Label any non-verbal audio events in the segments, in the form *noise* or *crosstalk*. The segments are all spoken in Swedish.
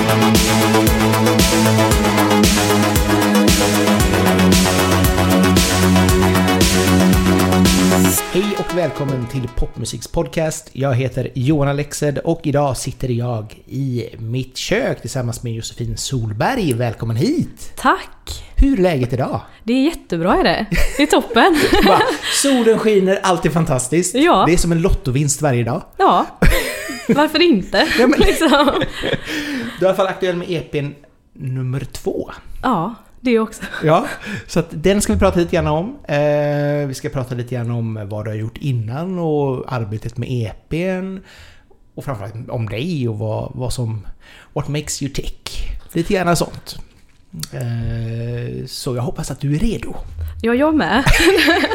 Hej och välkommen till Popmusiks podcast. Jag heter Johan Alexed och idag sitter jag i mitt kök tillsammans med Josefin Solberg. Välkommen hit! Tack! Hur är läget idag? Det är jättebra är det. Det är toppen. *laughs* Bara, solen skiner, allt är fantastiskt. Ja. Det är som en lottovinst varje dag. Ja, varför inte? *laughs* Ja, men- liksom. Du är i alla fall aktuell med EPn nummer två. ja det också. *laughs* Ja, så den ska vi prata lite grann om. Eh, vi ska prata lite grann om vad du har gjort innan och arbetet med EPn. Och framförallt om dig och vad, vad som... What makes you tick. Lite grann sånt. Eh, så jag hoppas att du är redo. Ja, jag med.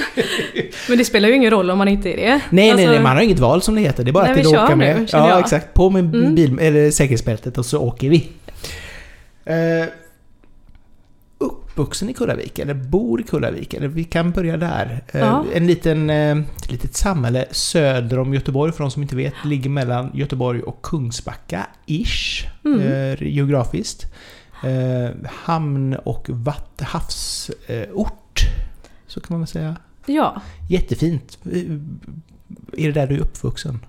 *laughs* Men det spelar ju ingen roll om man inte är det. Nej, nej, Alltså, nej, man har inget val som det heter. Det är bara Nej, att vi åker nu, med. Ja, jag. exakt. På med Mm. bil, eller säkerhetsbältet och så åker vi. Eh, uppvuxen i Kullavik, eller bor i Kullavik, eller vi kan börja där. Eh, Ja. En liten, eh, ett litet samhälle söder om Göteborg, för de som inte vet, ligger mellan Göteborg och Kungsbacka-ish, Mm. eh, geografiskt. Eh, hamn och vatt, havsort, eh, ort, så kan man väl säga. Ja, Jättefint. Eh, Är det där du är uppvuxen?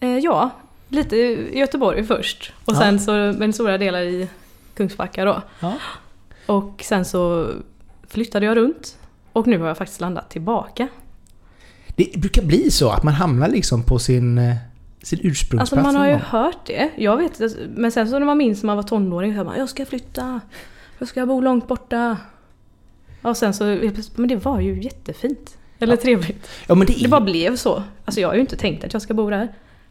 eh, ja, lite i Göteborg först. Och Ja. sen så, men stora delar i Kungsbacka då. Ja. Och sen så flyttade jag runt. Och nu har jag faktiskt landat tillbaka. Det brukar bli så att man hamnar liksom på sin, eh, sin ursprungsplats. Alltså man har ju hört det. Jag vet Men sen så när man minns när man var tonåring så bara, jag ska flytta. Jag ska bo långt borta. Och sen så, men det var ju jättefint. Eller Ja. trevligt. Ja, men det, är, Det bara blev så. Alltså jag har ju inte tänkt att jag ska bo där.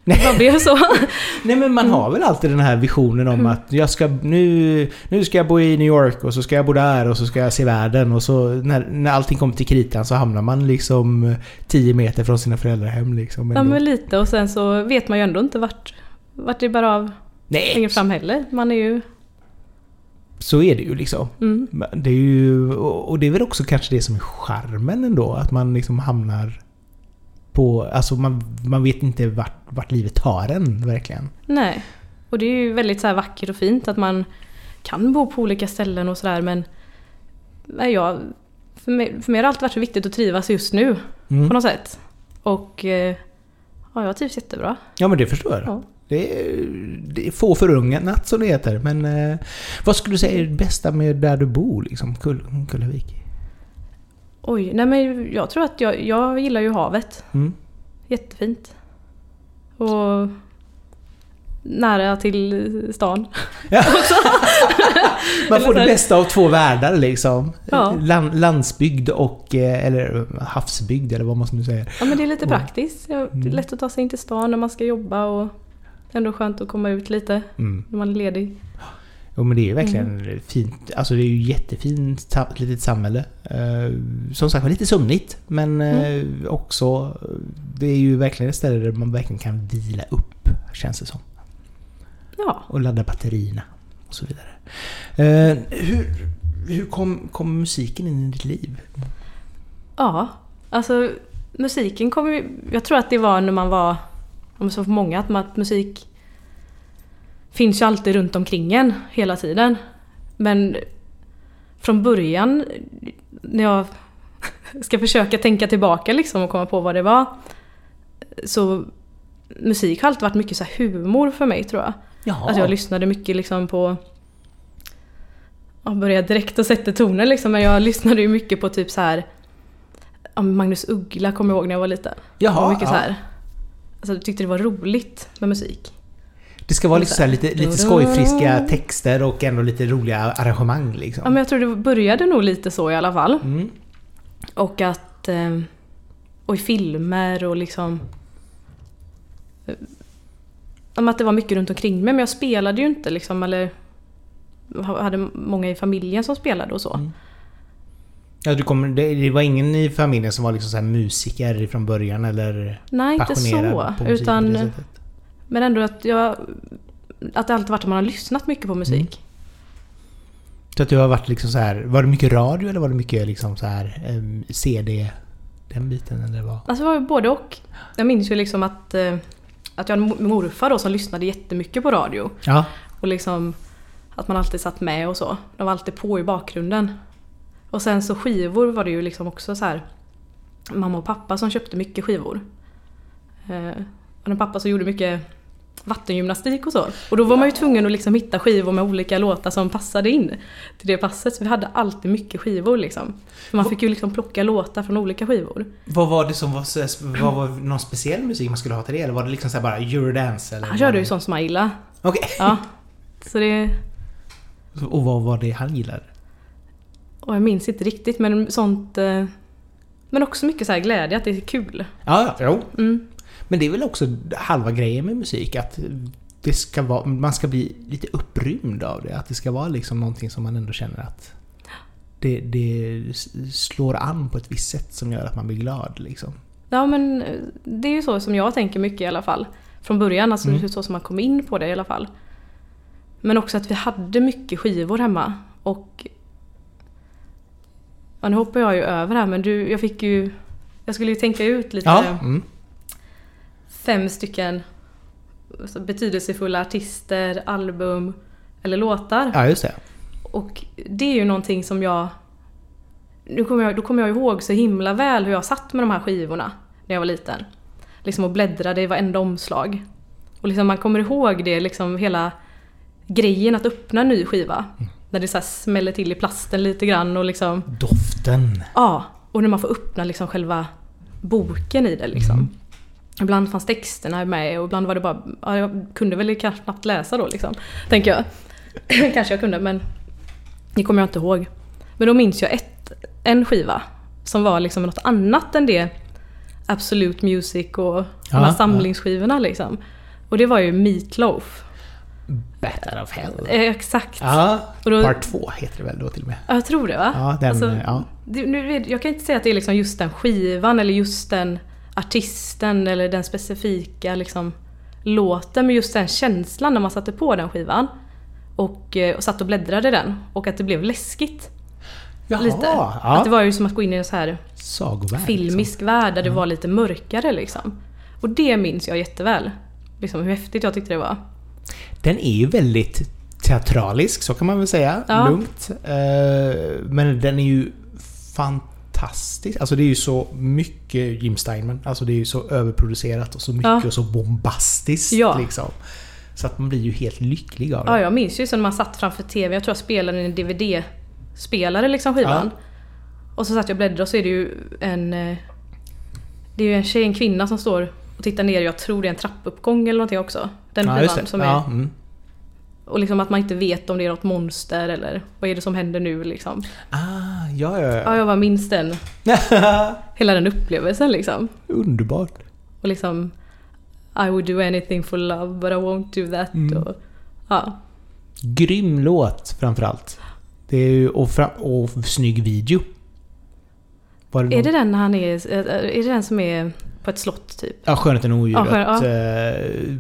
Nej. Bara blev så. *laughs* Nej men man har väl alltid den här visionen om Mm. att jag ska, nu, nu ska jag bo i New York och så ska jag bo där och så ska jag se världen och så när, när allting kommer till kritan så hamnar man liksom 10 meter från sina föräldrahem liksom. Ja men lite och sen så vet man ju ändå inte vart, vart det bär av Nej, längre fram heller. Man är ju... så är det ju liksom. Mm. Det är ju, och och det är väl också kanske det som är charmen ändå, att man liksom hamnar på, alltså man, man vet inte vart, vart livet tar en verkligen. Nej. Och det är ju väldigt så vackert och fint att man kan bo på olika ställen och sådär men... Nej, jag, för, mig, för mig har det alltid varit så viktigt att trivas just nu Mm. på något sätt. Och eh, ja, jag trivs jättebra. Ja men det förstår jag. Ja. Det, är, det är få förunnat som det heter. Men eh, vad skulle du säga är det bästa med där du bor liksom? Kull, Kullavik? Oj, nej men jag tror att jag, jag gillar ju havet. Mm. Jättefint. Och nära till stan. Ja. *laughs* *laughs* Man får det bästa av två världar liksom. Ja. Land, landsbygd och, eh, eller havsbygd eller vad man nu säger. Ja men det är lite praktiskt. Det är Mm. lätt att ta sig in till stan när man ska jobba och ändå skönt att komma ut lite Mm. när man är ledig. Jo men det är ju verkligen Mm. fint. Alltså det är ju jättefint litet samhälle. Eh, som sagt var lite sömnigt men eh, Mm. också Det är ju verkligen ett ställe där man verkligen kan vila upp känns det som. Ja. Och ladda batterierna och så vidare. Eh, hur hur kom, kom musiken in i ditt liv? Ja, alltså musiken kom ju... Jag tror att det var när man var... Om så för många, att musik finns ju alltid runt omkring en hela tiden. Men från början, när jag ska försöka tänka tillbaka liksom och komma på vad det var. Så musik har alltid varit mycket så humor för mig tror jag. Jaha. Att jag lyssnade mycket liksom på... Jag började direkt och sätta tonen liksom, men jag lyssnade ju mycket på typ så här... Magnus Uggla kommer jag ihåg när jag var liten. Jaha, och mycket ja. så här. Alltså jag tyckte det var roligt med musik. Det ska vara här, lite, lite skojfriska texter och ändå lite roliga arrangemang liksom. Ja men jag tror det började nog lite så i alla fall. Mm. Och att... eh, Och i filmer och liksom... eh, Att det var mycket runt omkring mig, men jag spelade ju inte liksom, eller... Hade många i familjen som spelade och så. Mm. Ja, du kommer, det, det var ingen i familjen som var liksom så här musiker från början eller Nej, inte så. på på Utan, sättet? Men ändå att jag... Att det alltid varit att man har lyssnat mycket på musik. Så att du har varit liksom så här, var det mycket radio eller var det mycket liksom så här em, CD? Den biten eller vad? Alltså det var både och. Jag minns ju liksom att, eh, att jag hade mo- morfar då som lyssnade jättemycket på radio. Ja. Och liksom Att man alltid satt med och så. De var alltid på i bakgrunden. Och sen så skivor var det ju liksom också så här. Mamma och pappa som köpte mycket skivor. Eh, och en pappa som gjorde mycket vattengymnastik och så. Och då var man ju tvungen att liksom hitta skivor med olika låtar som passade in till det passet. Så vi hade alltid mycket skivor liksom. För man fick ju liksom plocka låtar från olika skivor. Vad var det som var, vad var någon speciell musik man skulle ha till det? Eller var det liksom så här bara eurodance? Eller Han körde ju sånt som man gillade. Okej. Ja. Så det... Och vad var det han gillade? Och jag minns inte riktigt men sånt... eh, Men också mycket så här glädje att det är kul. Ja, ja, jo. Mm. Men det är väl också halva grejen med musik att det ska vara, man ska bli lite upprymd av det. Att det ska vara liksom någonting som man ändå känner att det, det slår an på ett visst sätt som gör att man blir glad liksom. Ja men eh, det är ju så som jag tänker mycket i alla fall. Från början, alltså Mm. så som man kom in på det i alla fall. Men också att vi hade mycket skivor hemma. Och... Ja, nu hoppar jag ju över här men du, jag fick ju... Jag skulle ju tänka ut lite Ja. Mm. Fem stycken alltså, betydelsefulla artister, album eller låtar. ja, just det. Och det är ju någonting som jag... Nu kommer jag, då kommer jag ihåg så himla väl hur jag satt med de här skivorna när jag var liten. Liksom och bläddrade i varenda omslag. Och liksom man kommer ihåg det, liksom hela grejen att öppna en ny skiva. När det så smäller till i plasten lite grann och liksom... Doften. Ja, och när man får öppna liksom själva boken i det liksom. Mm. Ibland fanns texterna med och ibland var det bara... Ja, jag kunde väl kanske knappt läsa då liksom. Tänker jag. *clears throat* kanske jag kunde men... Det kommer jag inte ihåg. Men då minns jag ett, en skiva. Som var liksom något annat än det Absolute Music och de här samlingsskivorna liksom. Och det var ju Meatloaf. Battle of Hell. Eh, exakt. Ja, då- part två heter det väl då till och med. Ja, jag tror det va? Ja, den, Alltså, ja. Det, nu, jag kan inte säga att det är liksom just den skivan eller just den artisten eller den specifika liksom, låten. Men just den känslan när man satte på den skivan. Och, eh, och satt och bläddrade i den. Och att det blev läskigt. Jaha, lite. ja. Att det var ju som att gå in i en så här Sagovärld. filmisk värld där det var lite mörkare liksom. Och det minns jag jätteväl. Liksom hur häftigt jag tyckte det var. Den är ju väldigt teatralisk, så kan man väl säga. Ja. Lugnt. Eh, Men den är ju fantastisk. Alltså det är ju så mycket Jim Steinman. Alltså det är ju så överproducerat och så mycket Ja. och så bombastiskt Ja. liksom. Så att man blir ju helt lycklig av det. Ja, jag minns ju sen man satt framför TV, jag tror jag spelade en DVD-spelare liksom skivan. Och så satt jag och bläddrade och så är det ju en... eh, Det är ju en tjej, en kvinna som står och tittar ner, jag tror det är en trappuppgång eller någonting också. Den ja, skivan som är... Ja, mm. Och liksom att man inte vet om det är något monster eller vad är det som händer nu liksom. Ah, ja, ja, Ja, jag bara minns den, ja. *laughs* hela den upplevelsen liksom. Underbart. Och liksom I would do anything for love but I won't do that. Mm. Och, ja. Grym låt framförallt. Det är ju, och, fram, och snygg video. Var det Är det den han är... Är det den som är på ett slott typ? Ja, Skönheten och odjuret. Ja, skön-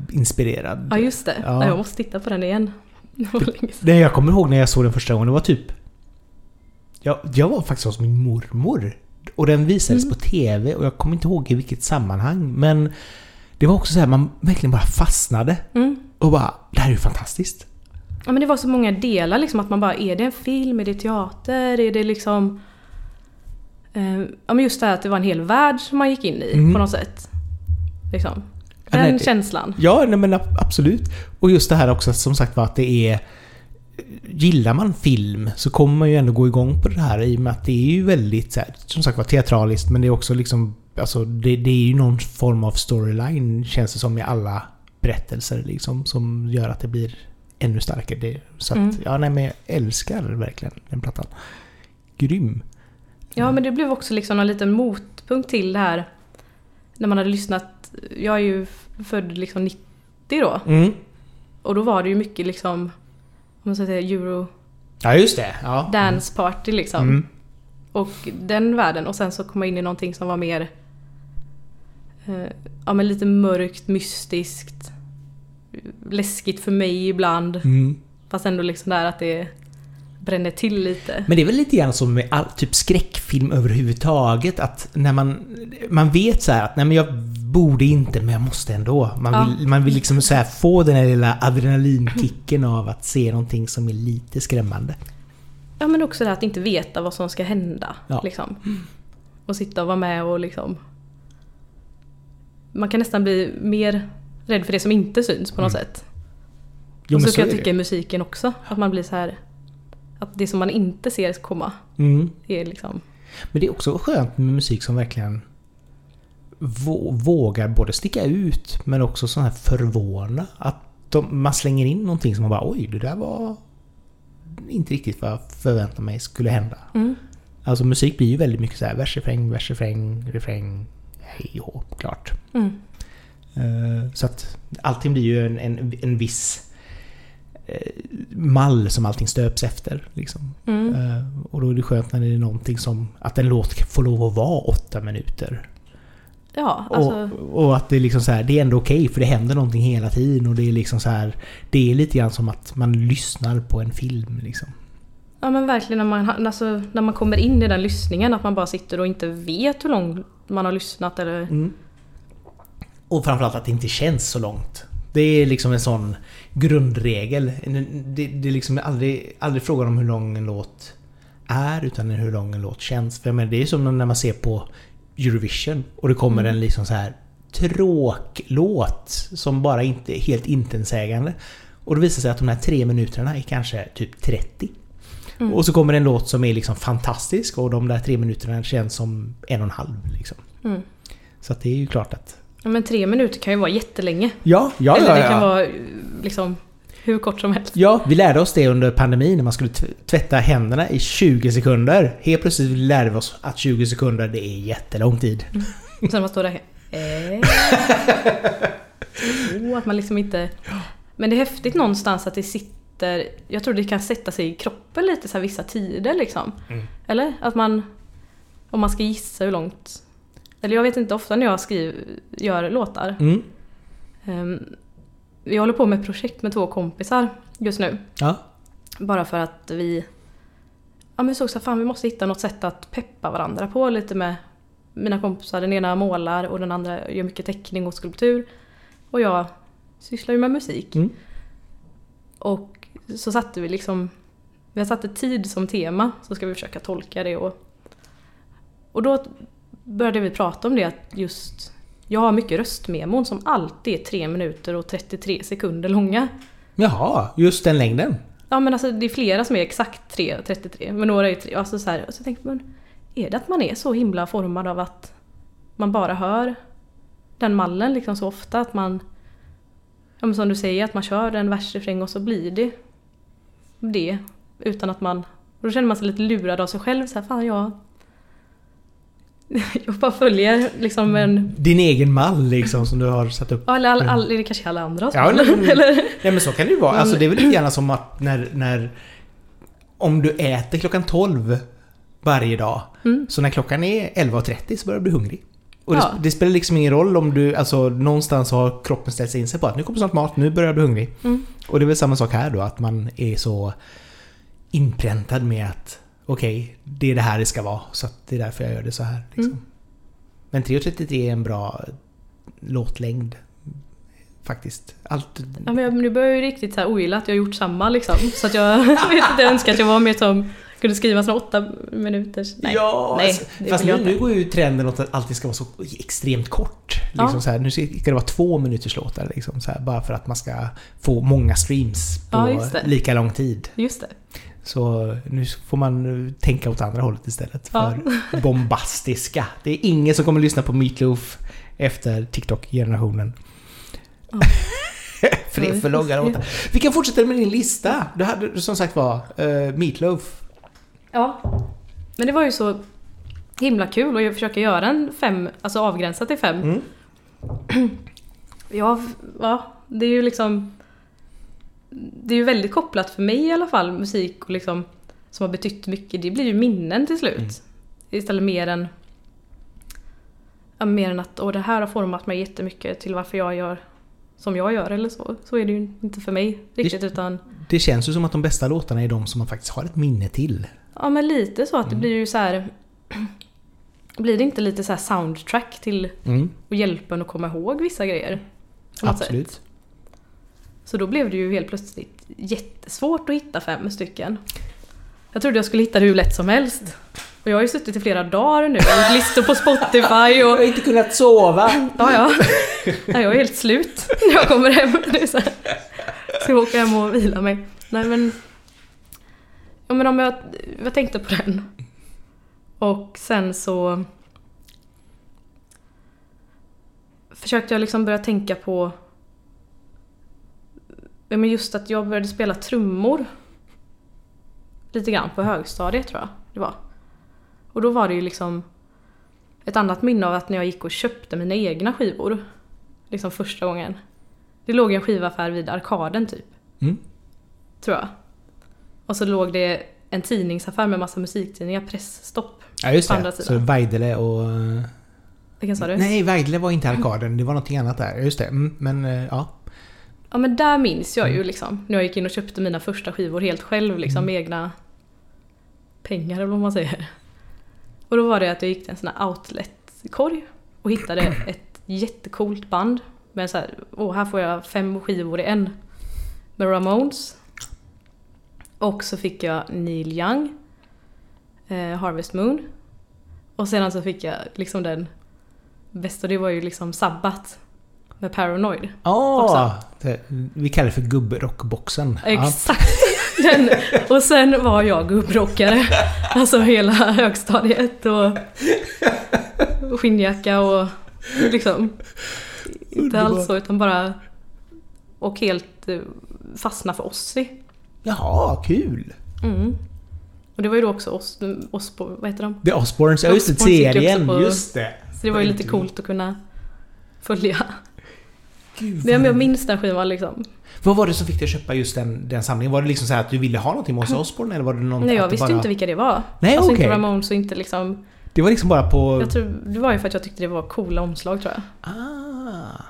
eh, inspirerad. Ja just det. Ja. Ja. Jag måste titta på den igen. *laughs* Det. Det jag kommer ihåg när jag såg den första gången, det var typ... Jag, jag var faktiskt hos min mormor. Och den visades Mm. på TV och jag kommer inte ihåg i vilket sammanhang. Men det var också så här, man verkligen bara fastnade. Mm. Och bara, det här är ju fantastiskt. Ja men det var så många delar liksom att man bara, är det en film? Är det teater? Är det liksom... Eh, ja men just det här att det var en hel värld som man gick in i Mm. på något sätt. Liksom. Ja, Den nej, det- känslan. Ja, nej, men ab- absolut. Och just det här också som sagt var att det är... Gillar man film så kommer man ju ändå gå igång på det här i och med att det är ju väldigt så här, som sagt var teatraliskt men det är också liksom... Alltså det, det är ju någon form av storyline känns det som i alla berättelser liksom som gör att det blir ännu starkare. Det, så att, Mm. ja nej men jag älskar verkligen den plattan. Grym. Ja men det blev också liksom en liten motpunkt till det här när man hade lyssnat. Jag är ju född liksom 90 då. Mm. Och då var det ju mycket liksom, om man ska säga euro Ja just det. Ja. dance party liksom. Mm. Och den världen och sen så komma in i någonting som var mer eh, Ja men lite mörkt, mystiskt Läskigt för mig ibland Mm. Fast ändå liksom där att det bränner till lite Men det är väl lite grann som med all typ skräckfilm överhuvudtaget att när man... Man vet så här att nej men jag borde inte men jag måste ändå. Man Ja. vill, man vill liksom så här få den här lilla adrenalinkicken av att se någonting som är lite skrämmande. Ja men också det här att inte veta vad som ska hända. Ja. Liksom. Och sitta och vara med och liksom... Man kan nästan bli mer rädd för det som inte syns på något sätt. Jo, och men så kan jag tycka i musiken också. Att man blir så här... Att det som man inte ser komma Mm. är liksom... Men det är också skönt med musik som verkligen vå- vågar både sticka ut men också sån här förvåna. Att de, man slänger in någonting som man bara oj, det där var inte riktigt vad jag förväntade mig skulle hända. Mm. Alltså musik blir ju väldigt mycket så här vers, refräng, vers, refräng, refräng, hej och klart. Mm. Eh, Så att allting blir ju en, en, en viss mall som allting stöps efter. Liksom. Mm. Eh, Och då är det skönt när det är någonting som... Att en låt får lov att vara åtta minuter. Ja, alltså... Och, och att det är liksom så här, det är ändå okej för det händer någonting hela tiden och det är liksom så här... Det är lite grann som att man lyssnar på en film liksom. Ja men verkligen när man, alltså, när man kommer in i den lyssningen. Att man bara sitter och inte vet hur långt man har lyssnat eller... Mm. Och framförallt att det inte känns så långt. Det är liksom en sån grundregel. Det, det är liksom aldrig, aldrig frågan om hur lång en låt är utan hur lång en låt känns. För jag menar, det är som när man ser på Eurovision och det kommer Mm. en liksom så här tråklåt som bara inte är helt intetsägande. Och då visar det sig att de här tre minuterna är kanske typ 30. Mm. Och så kommer en låt som är liksom fantastisk och de där tre minuterna känns som en och en halv. Liksom. Mm. Så det är ju klart att... Ja men tre minuter kan ju vara jättelänge. Ja, ja, eller ja, det ja. kan vara liksom hur kort som helst. Ja, vi lärde oss det under pandemin när man skulle tv- tvätta händerna i 20 sekunder. Helt plötsligt lärde vi oss att 20 sekunder det är jättelång tid. Och sen man står där eh. oh, Att man liksom inte... Men det är häftigt någonstans att det sitter... Jag tror det kan sätta sig i kroppen lite så vissa tider liksom. Mm. Eller? Att man... Om man ska gissa hur långt... Eller jag vet inte, ofta när jag skriver, gör låtar. Mm. Um, vi håller på med ett projekt med två kompisar just nu. Ja. Bara för att vi... Ja men vi såg så fan vi måste hitta något sätt att peppa varandra på lite med mina kompisar. Den ena målar och den andra gör mycket teckning och skulptur. Och jag sysslar ju med musik. Mm. Och så satte vi liksom... Vi har satt ett tid som tema, så ska vi försöka tolka det och... Och då började vi prata om det att just... Jag har mycket röstmemon som alltid är 3 minuter och 33 sekunder långa. Jaha, just den längden. Ja men alltså det är flera som är exakt 3.33 men några är 3. Alltså så här, och så tänkte man, är det att man är så himla formad av att man bara hör den mallen liksom så ofta att man ja, men som du säger, att man kör en versrefräng och så blir det det utan att man... Och då känner man sig lite lurad av sig själv. Så här, fan jag... *laughs* Jag bara följer liksom en... Din egen mall liksom som du har satt upp. Ja, Eller all, all, det kanske alla andra Ja, eller, eller- eller, Nej men så kan det ju vara. Alltså det är väl lite gärna som att när, när... Om du äter klockan 12 varje dag. Mm. Så när klockan är 11.30 så börjar du bli hungrig. Och det, Ja. det spelar liksom ingen roll om du... Alltså någonstans har kroppen ställt sig in sig på att nu kommer snart mat, nu börjar jag bli hungrig. Mm. Och det är väl samma sak här då, att man är så inpräntad med att okej, det är det här det ska vara. Så att det är därför jag gör det så här. Liksom. Mm. Men 3.33 är en bra låtlängd. Faktiskt. Allt... Ja, men jag, nu börjar jag ju riktigt så här ogilla att jag har gjort samma liksom. Så att jag *laughs* vet inte, jag önskar att jag var mer som kunde skriva såna åtta minuters... Nej. Ja, nej, alltså, fast nu, nu går ju trenden åt att allting ska vara så extremt kort. Liksom Ja. så här, nu ska det vara två minuters låtar liksom, så här, bara för att man ska få många streams på Ja, lika lång tid. Just det. Så nu får man eh, tänka åt andra hållet istället Ja. för bombastiska. Det är ingen som kommer lyssna på Meatloaf efter TikTok-generationen. Ja. *laughs* för det är för långa låtar. Vi kan fortsätta med din lista. Du hade som sagt var uh, Meatloaf. Ja. Men det var ju så himla kul och jag försöker göra en fem, alltså avgränsat till fem. Mm. *clears throat* Ja, ja, det är ju liksom... Det är ju väldigt kopplat för mig i alla fall, musik och liksom, som har betytt mycket. Det blir ju minnen till slut. Mm. Istället mer än... Ja, mer än att Åh, det här har format mig jättemycket till varför jag gör som jag gör eller så. Så är det ju inte för mig riktigt utan... Det känns ju som att de bästa låtarna är de som man faktiskt har ett minne till. Ja men lite så att det Mm. blir ju så här. *clears throat* blir det inte lite så här soundtrack till Mm, att hjälpa en att komma ihåg vissa grejer? Något sätt. Så då blev det ju helt plötsligt jättesvårt att hitta fem stycken. Jag trodde jag skulle hitta det hur lätt som helst. Och jag har ju suttit i flera dagar nu och listor på Spotify och... *laughs* har inte kunnat sova. Ja, ja. Nej, jag är helt slut när jag kommer hem. Är så här. Ska jag åka hem och vila mig. Nej men... Ja men om jag... Jag tänkte på den. Och sen så... Försökte jag liksom börja tänka på... Men just att jag började spela trummor. Lite grann på högstadiet tror jag det var. Och då var det ju liksom ett annat minne av att när jag gick och köpte mina egna skivor. Liksom första gången. Det låg en skivaffär vid arkaden typ. Mm. Tror jag. Och så låg det en tidningsaffär med massa musiktidningar, Pressstopp. Ja just det. Så. Weidele och... Vilken sa du? Nej, Weidele var inte arkaden. Det var någonting annat där. Just det. Mm, men eh, ja. Ja men där minns jag ju liksom. När jag gick in och köpte mina första skivor helt själv liksom med egna pengar eller vad man säger. Och då var det att jag gick till en sån här outlet-korg och hittade *clears throat* ett jättecoolt band. Med så här, åh här får jag fem skivor i en. Med Ramones. Och så fick jag Neil Young. Eh, Harvest Moon. Och sedan så fick jag liksom den bästa, det var ju liksom Sabbath. Med Paranoid. Åh! Också. det- vi kallar det för gubbrockboxen. Ja. Exakt! *laughs* Den. Och sen var jag gubbrockare. Alltså hela högstadiet och skinnjacka och liksom... Inte alls så utan bara... Och helt eh, fastna för Ozzy. Jaha, kul! Mm. Och det var ju då också Os, Os på, vad heter de? The Osbournes, ja just det, serien. på- Just det. Så det var ju lite coolt att kunna följa. Gud, Men jag, vad- jag minns den skivan liksom. Vad var det som fick dig att köpa just den, den samlingen? Var det liksom så här att du ville ha någonting med Ozzy Osbourne eller var det någon Nej jag visste bara... inte vilka det var. Nej alltså okej. inte Ramones och inte liksom... Det var liksom bara på... Jag tror, det var ju för att jag tyckte det var coola omslag tror jag. Ah.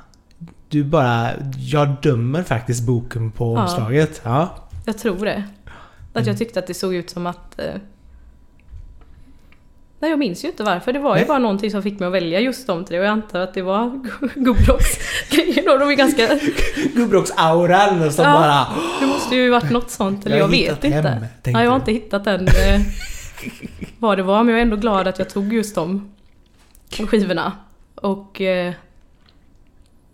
Du bara... Jag dömer faktiskt boken på Ja. omslaget. Ja. Jag tror det. Att Mm. jag tyckte att det såg ut som att... Nej jag minns ju inte varför. Det var Nej. ju bara någonting som fick mig att välja just de tre och jag antar att det var gubbrocksgrejer och de är ganska... *laughs* Gubbrocksauran som Ja. bara... Det måste ju varit något sånt eller Jag jag, vet inte. hem, tänkte Nej jag har inte hittat den eh, *laughs* vad det var men jag är ändå glad att jag tog just de skivorna. Och eh,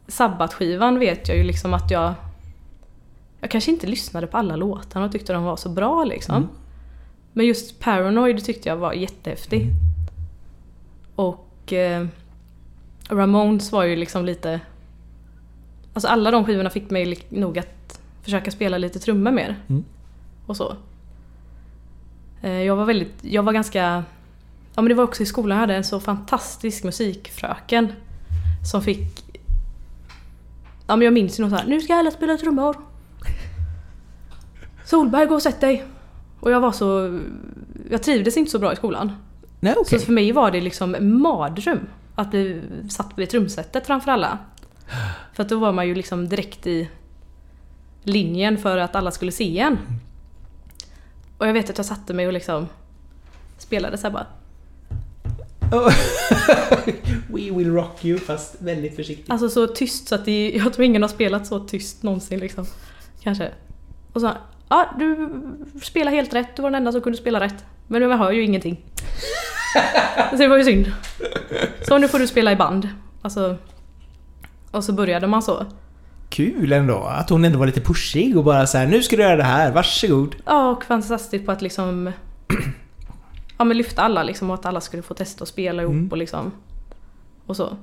Sabbatskivan vet jag ju liksom att jag jag kanske inte lyssnade på alla låtarna och tyckte de var så bra liksom. Mm. Men just Paranoid tyckte jag var jättehäftig. Mm. Och eh, Ramones var ju liksom lite... Alltså alla de skivorna fick mig nog att försöka spela lite trummor mer. Mm. Och så. Eh, jag var väldigt... Jag var ganska... Ja men det var också i skolan, jag hade en så fantastisk musikfröken. Som fick... Ja men jag minns ju något så här, nu ska alla spela trummor. *laughs* Solberg, gå och sätt dig. Och jag var så... Jag trivdes inte så bra i skolan. Nej okej. Så för mig var det liksom en mardröm att bli satt vid trumsetet framför alla. För att då var man ju liksom direkt i linjen för att alla skulle se en. Och jag vet att jag satte mig och liksom spelade så här bara. *laughs* We will rock you fast väldigt försiktigt. Alltså så tyst så att det, jag tror ingen har spelat så tyst någonsin liksom. Kanske. Och så ja du spelar helt rätt, du var den enda som kunde spela rätt. Men jag hör ju ingenting. Så det var ju synd. Så nu får du spela i band. Alltså, och så började man så. Kul ändå att hon ändå var lite pushig och bara så här, nu ska du göra det här, varsågod. Ja, och fantastiskt på att liksom *clears throat* ja, men lyfta alla liksom och att alla skulle få testa att spela ihop Mm. och liksom och så.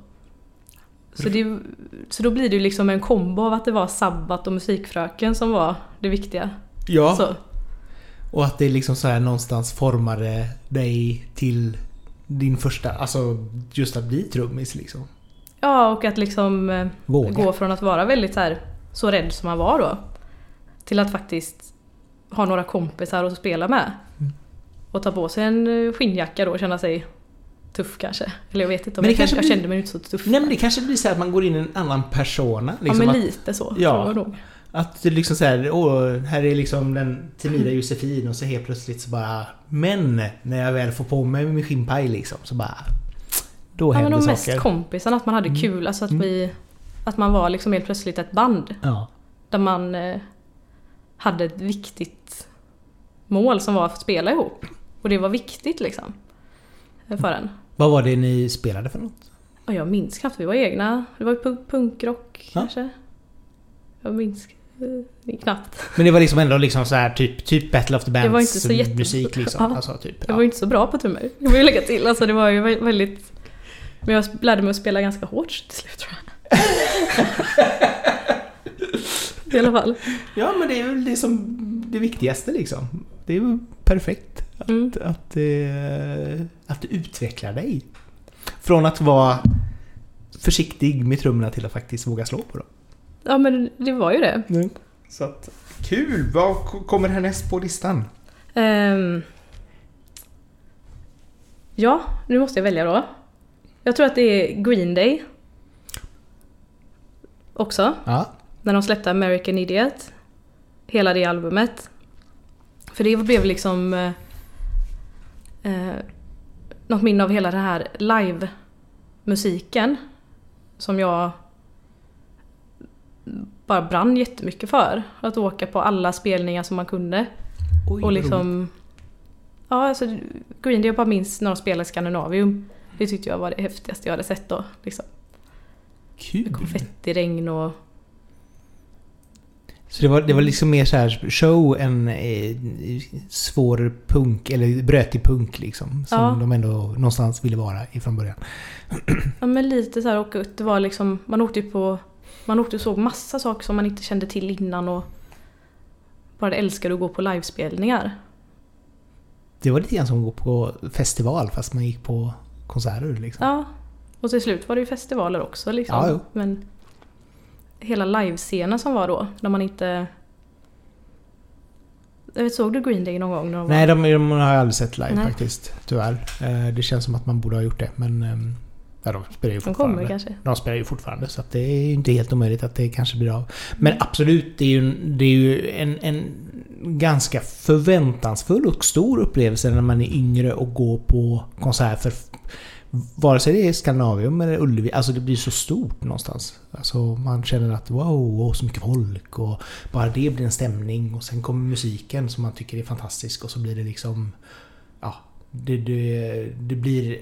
Så, det, så då blir det ju liksom en kombo av att det var Sabbat och Musikfröken som var det viktiga. Ja. Så. Och att det liksom så här någonstans formade dig till din första, alltså just att bli trummis liksom. Ja, och att liksom eh, Våga. gå från att vara väldigt så, här, så rädd som man var då till att faktiskt ha några kompisar att spela med. Mm. Och ta på sig en eh, skinnjacka då och känna sig tuff kanske. Eller jag vet inte om Men det jag, kanske jag blir- kände mig inte så tuff. Nej men det kanske blir så att man går in i en annan persona. ja Liksom men att, lite så. Ja. Att det liksom så här, åh, här är liksom den timida Josefin och så helt plötsligt så bara Men när jag väl får på mig min skinnpaj liksom så bara då Ja men händer de saker. mest kompisarna, att man hade Mm. kul. Alltså att Mm. vi... Att man var liksom helt plötsligt ett band. Ja. Där man eh, hade ett viktigt mål som var att spela ihop. Och det var viktigt liksom. eh, För en. Vad var det ni spelade för något? Och jag minns knappt, vi var egna. Det var punk- punkrock Ja. kanske. Jag minns knappt. Men det var liksom ändå liksom så här typ, typ Battle of the var Bands så jätte- musik liksom. *laughs* Ja. Alltså, typ, Jag ja. var ju inte så bra på trummor. Jag vill lägga till. Alltså det var ju vä- väldigt... Men jag lärde mig att spela ganska hårt till slut tror jag. *laughs* I alla fall. ja men det är väl det som det viktigaste liksom. Det är väl perfekt. Mm. Att, eh, att du utvecklar dig. Från att vara försiktig med trummorna till att faktiskt våga slå på dem. Ja men det var ju det. Så att, kul! Vad kommer härnäst på listan? Ehm. ja, nu måste jag välja då. Jag tror att det är Green Day. Också. Ja. När de släppte American Idiot. Hela det albumet. För det blev liksom... Eh, eh, något minne av hela den här live-musiken. Som jag bara brann jättemycket för. Att åka på alla spelningar som man kunde. Oj, Och liksom... Ja, alltså Green Day, jag bara minns när de spelade Scandinavium. Det tyckte jag var det häftigaste jag hade sett då. Liksom. Kul! Konfettiregn och... Så det var, det var liksom mer så här show än eh, svår punk, eller brötig punk liksom. Som Ja. de ändå någonstans ville vara ifrån början. *clears throat* Ja men lite så här och det var liksom... Man åkte ju på... Man åkte och såg massa saker som man inte kände till innan och... Bara älskade att gå på livespelningar. Det var lite grann som att gå på festival fast man gick på konserter liksom. Ja. Och till slut var det ju festivaler också liksom. Ja, jo. Men... Hela livescenen som var då, när man inte... Jag vet, såg du Green Day någon gång? När de var- Nej, de, de har jag aldrig sett live Nej. faktiskt. Tyvärr. Eh, Det känns som att man borde ha gjort det men... Ja, de spelar ju De fortfarande. kommer kanske. De spelar ju fortfarande så att det är ju inte helt omöjligt att det kanske blir av. Men absolut, det är ju, det är ju en, en ganska förväntansfull och stor upplevelse när man är yngre och går på konsert för Vare sig det är Skandinavium eller Ullevi, alltså det blir så stort någonstans. Alltså man känner att wow, och så mycket folk och bara det blir en stämning och sen kommer musiken som man tycker är fantastisk och så blir det liksom Ja, det, det, det blir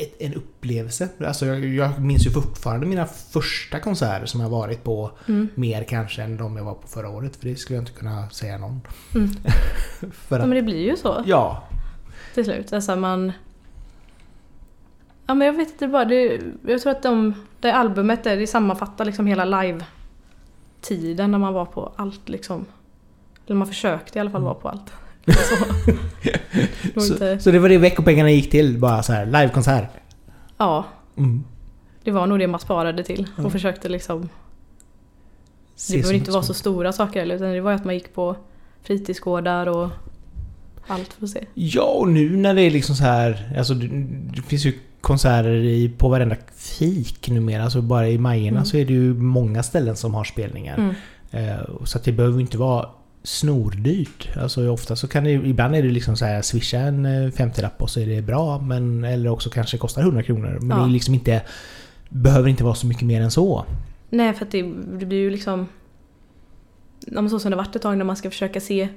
ett, en upplevelse. Alltså jag, jag minns ju fortfarande mina första konserter som jag varit på Mm. mer kanske än de jag var på förra året. För det skulle jag inte kunna säga någon. Mm. *laughs* för Ja att, men det blir ju så ja, till slut. Alltså man... Ja men jag vet inte bara, det, jag tror att de, det albumet där, det sammanfattar liksom hela live-tiden när man var på allt liksom. Eller man försökte i alla fall vara på allt. Så. *laughs* Det var så, så det var det veckopengarna gick till. Bara så här livekonsert. ja, Mm. det var nog det man sparade till och försökte liksom. Det behöver inte vara så stora saker heller, utan det var ju att man gick på fritidsgårdar och allt för att se. Ja, och nu när det är liksom så här... Alltså det, det finns ju konserter i, på varenda fik numera. Alltså bara i Majerna Mm. så är det ju många ställen som har spelningar. Mm. Eh, så att det behöver inte vara snordyrt. Alltså ofta så kan det ibland är det liksom så här swisha en eh, 50-lapp och så är det bra. Men, eller också kanske kostar 100 kronor. Men Ja. det är liksom inte... Behöver inte vara så mycket mer än så. Nej, för att det, det blir ju liksom... Så som det varit ett tag när man ska försöka se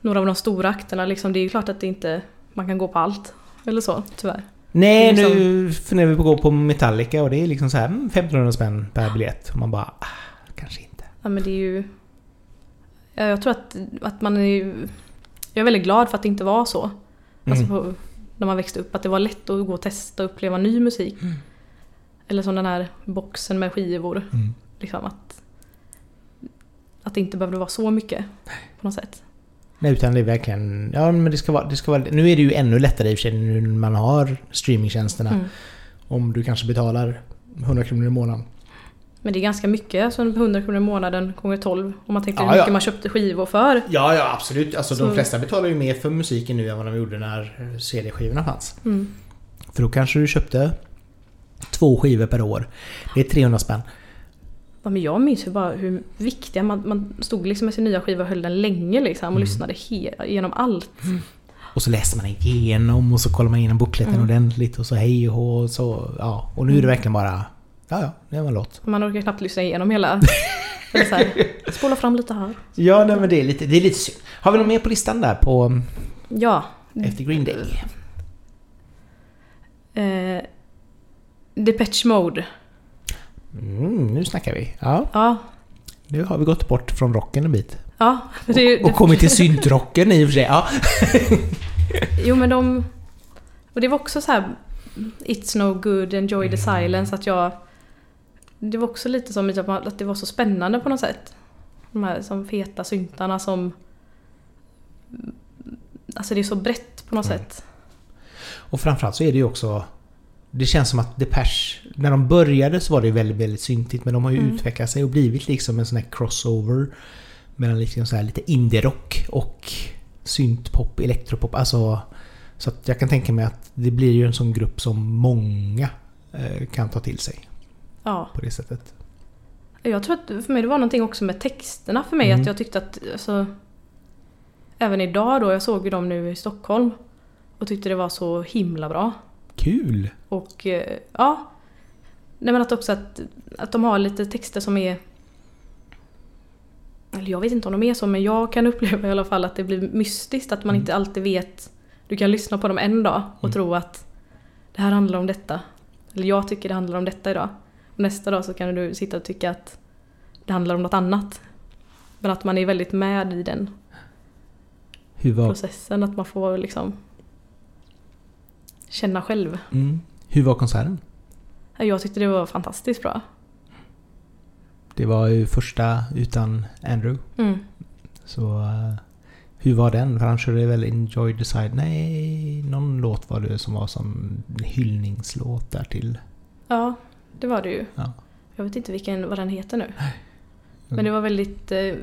några av de stora akterna. Liksom, det är ju klart att det inte, man kan gå på allt. Eller så, tyvärr. Nej, är nu funderar vi på att gå på Metallica och det är liksom så här mm, 1500 spänn per biljett. Och man bara, ah, kanske inte. Ja, men det är ju... Ja, jag tror att, att man är. Jag är väldigt glad för att det inte var så. Alltså Mm. på, när man växte upp. Att det var lätt att gå och testa och uppleva ny musik. Mm. Eller som den här boxen med skivor. Mm. Liksom att, att det inte behövde vara så mycket. På något sätt. Nej, utan det är verkligen... Ja, men det ska vara... Det ska vara nu är det ju ännu lättare i och för sig nu när man har streamingtjänsterna. Mm. Om du kanske betalar 100 kronor i månaden. Men det är ganska mycket, alltså 100 kronor i månaden gånger 12. Om man tänker Ja, hur mycket ja. man köpte skivor för. Ja, ja absolut. Alltså de Så- flesta betalar ju mer för musiken nu än vad de gjorde när CD-skivorna fanns. Mm. För då kanske du köpte två skivor per år. Det är 300 spänn. Ja, men jag minns ju bara hur viktiga man, man stod liksom med sin nya skiva och höll den länge liksom och Mm. lyssnade he- genom allt. Och så läser man igenom och så kollar man igenom bokletten Mm. ordentligt och så hej och så ja. Och nu är det Mm. verkligen bara Ja ja, det var en låt. Man orkar knappt lyssna igenom hela. *laughs* Här, spola fram lite här. Ja nej, men det är lite, det är lite synd. Har vi något mer på listan där på Ja. efter Green Day? Eh, Depeche Mode. Mm, nu snackar vi. Ja, Ja. nu har vi gått bort från rocken en bit. Ja. Ju- Och kommit till syntrocken i och för sig. Ja. Jo men de... Och det var också så här It's no good, enjoy the silence. Att jag... Det var också lite som att det var så spännande på något sätt. De här som feta syntarna som... Alltså det är så brett på något Mm. sätt. Och framförallt så är det ju också... Det känns som att Depeche... När de började så var det väldigt, väldigt syntigt men de har ju Mm. utvecklat sig och blivit liksom en sån här crossover. Mellan liksom så här lite indie-rock och syntpop, elektropop. Alltså... Så att jag kan tänka mig att det blir ju en sån grupp som många eh, kan ta till sig Ja. på det sättet. Jag tror att för mig det var någonting också med texterna för mig. Mm. Att jag tyckte att... Alltså, även idag då, jag såg ju dem nu i Stockholm. Och tyckte det var så himla bra. Kul! Och eh, ja. Nej men att också att, att de har lite texter som är... Eller jag vet inte om de är så men jag kan *laughs* uppleva i alla fall att det blir mystiskt. Att man Mm. inte alltid vet. Du kan lyssna på dem en dag och Mm. tro att det här handlar om detta. Eller jag tycker det handlar om detta idag. Nästa dag så kan du sitta och tycka att det handlar om något annat. Men att man är väldigt med i den processen. Att man får liksom känna själv. mm, hur var konserten? Jag tyckte det var fantastiskt bra. Det var ju första utan Andrew. Mm. Så eh, hur var den? För han körde väl Enjoy the Side? Nej, någon låt var det som var som hyllningslåt där till. Ja, det var det ju. Ja. Jag vet inte vilken, vad den heter nu. Men det var väldigt... Eh,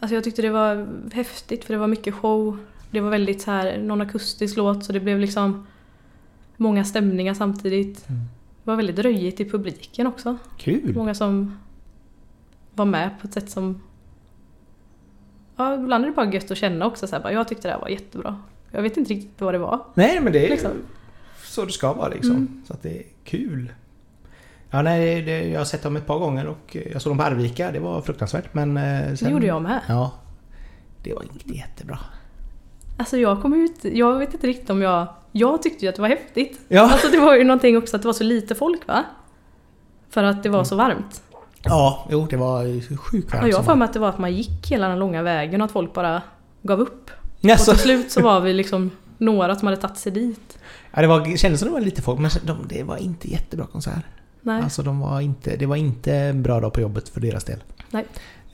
alltså jag tyckte det var häftigt för det var mycket show. Det var väldigt så här, någon akustisk låt så det blev liksom många stämningar samtidigt. Mm. Det var väldigt röjigt i publiken också. Kul! Många som var med på ett sätt som... Ja, ibland är det bara gött att känna också så här, bara, jag tyckte det här var jättebra. Jag vet inte riktigt vad det var. Nej men det är Liksom. så det ska vara liksom. Mm. Så att det är kul. Ja, nej, det, jag har sett dem ett par gånger och jag såg dem på Arvika. Det var fruktansvärt men... eh, Det sen- gjorde jag med. Ja. Det var inte jättebra. Alltså jag kom ut, jag vet inte riktigt om jag... Jag tyckte ju att det var häftigt. Ja. Alltså det var ju någonting också att det var så lite folk va? För att det var så varmt. Ja, jo det var ju sjukt Och jag har för mig att det var att man gick hela den långa vägen och att folk bara gav upp. Jaså? Och till slut så *laughs* var vi liksom några som hade tagit sig dit. Ja, det var, kändes som det var lite folk men de, det var inte jättebra konsert. Nej. Alltså de var inte, det var inte en bra dag på jobbet för deras del. Nej.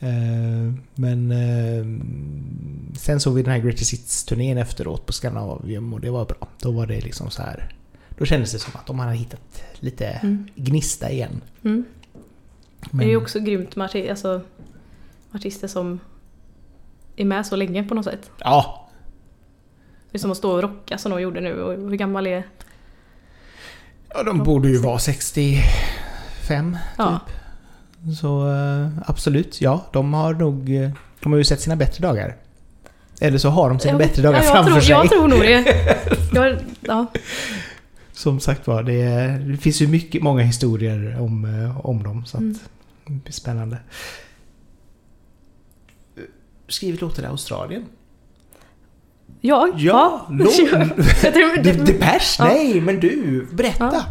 Eh, men eh, sen såg vi den här Greatest Hits-turnén efteråt på Scandinavium och det var bra. Då var det liksom så här. Då kändes det som att de hade hittat lite Mm. gnista igen. Mm. Men, Det är ju också grymt med alltså, artister som är med så länge på något sätt. Ja, Det är som att stå och rocka som de gjorde nu. Och hur gammal är... ja, de borde ju vara 65 Ja. typ. Så eh, absolut, ja. De har nog... eh, De har ju sett sina bättre dagar. Eller så har de sina Jag- bättre dagar ja, jag framför tror, sig. Jag tror nog det. *laughs* Jag, ja. Som sagt var, det, det finns ju mycket, många historier om, eh, om dem. Så att Mm. det blir spännande. Skrivit låtar i Australien? Jag? Ja! Ja. *laughs* det pers? Ja. Nej, men du! Berätta! Ja.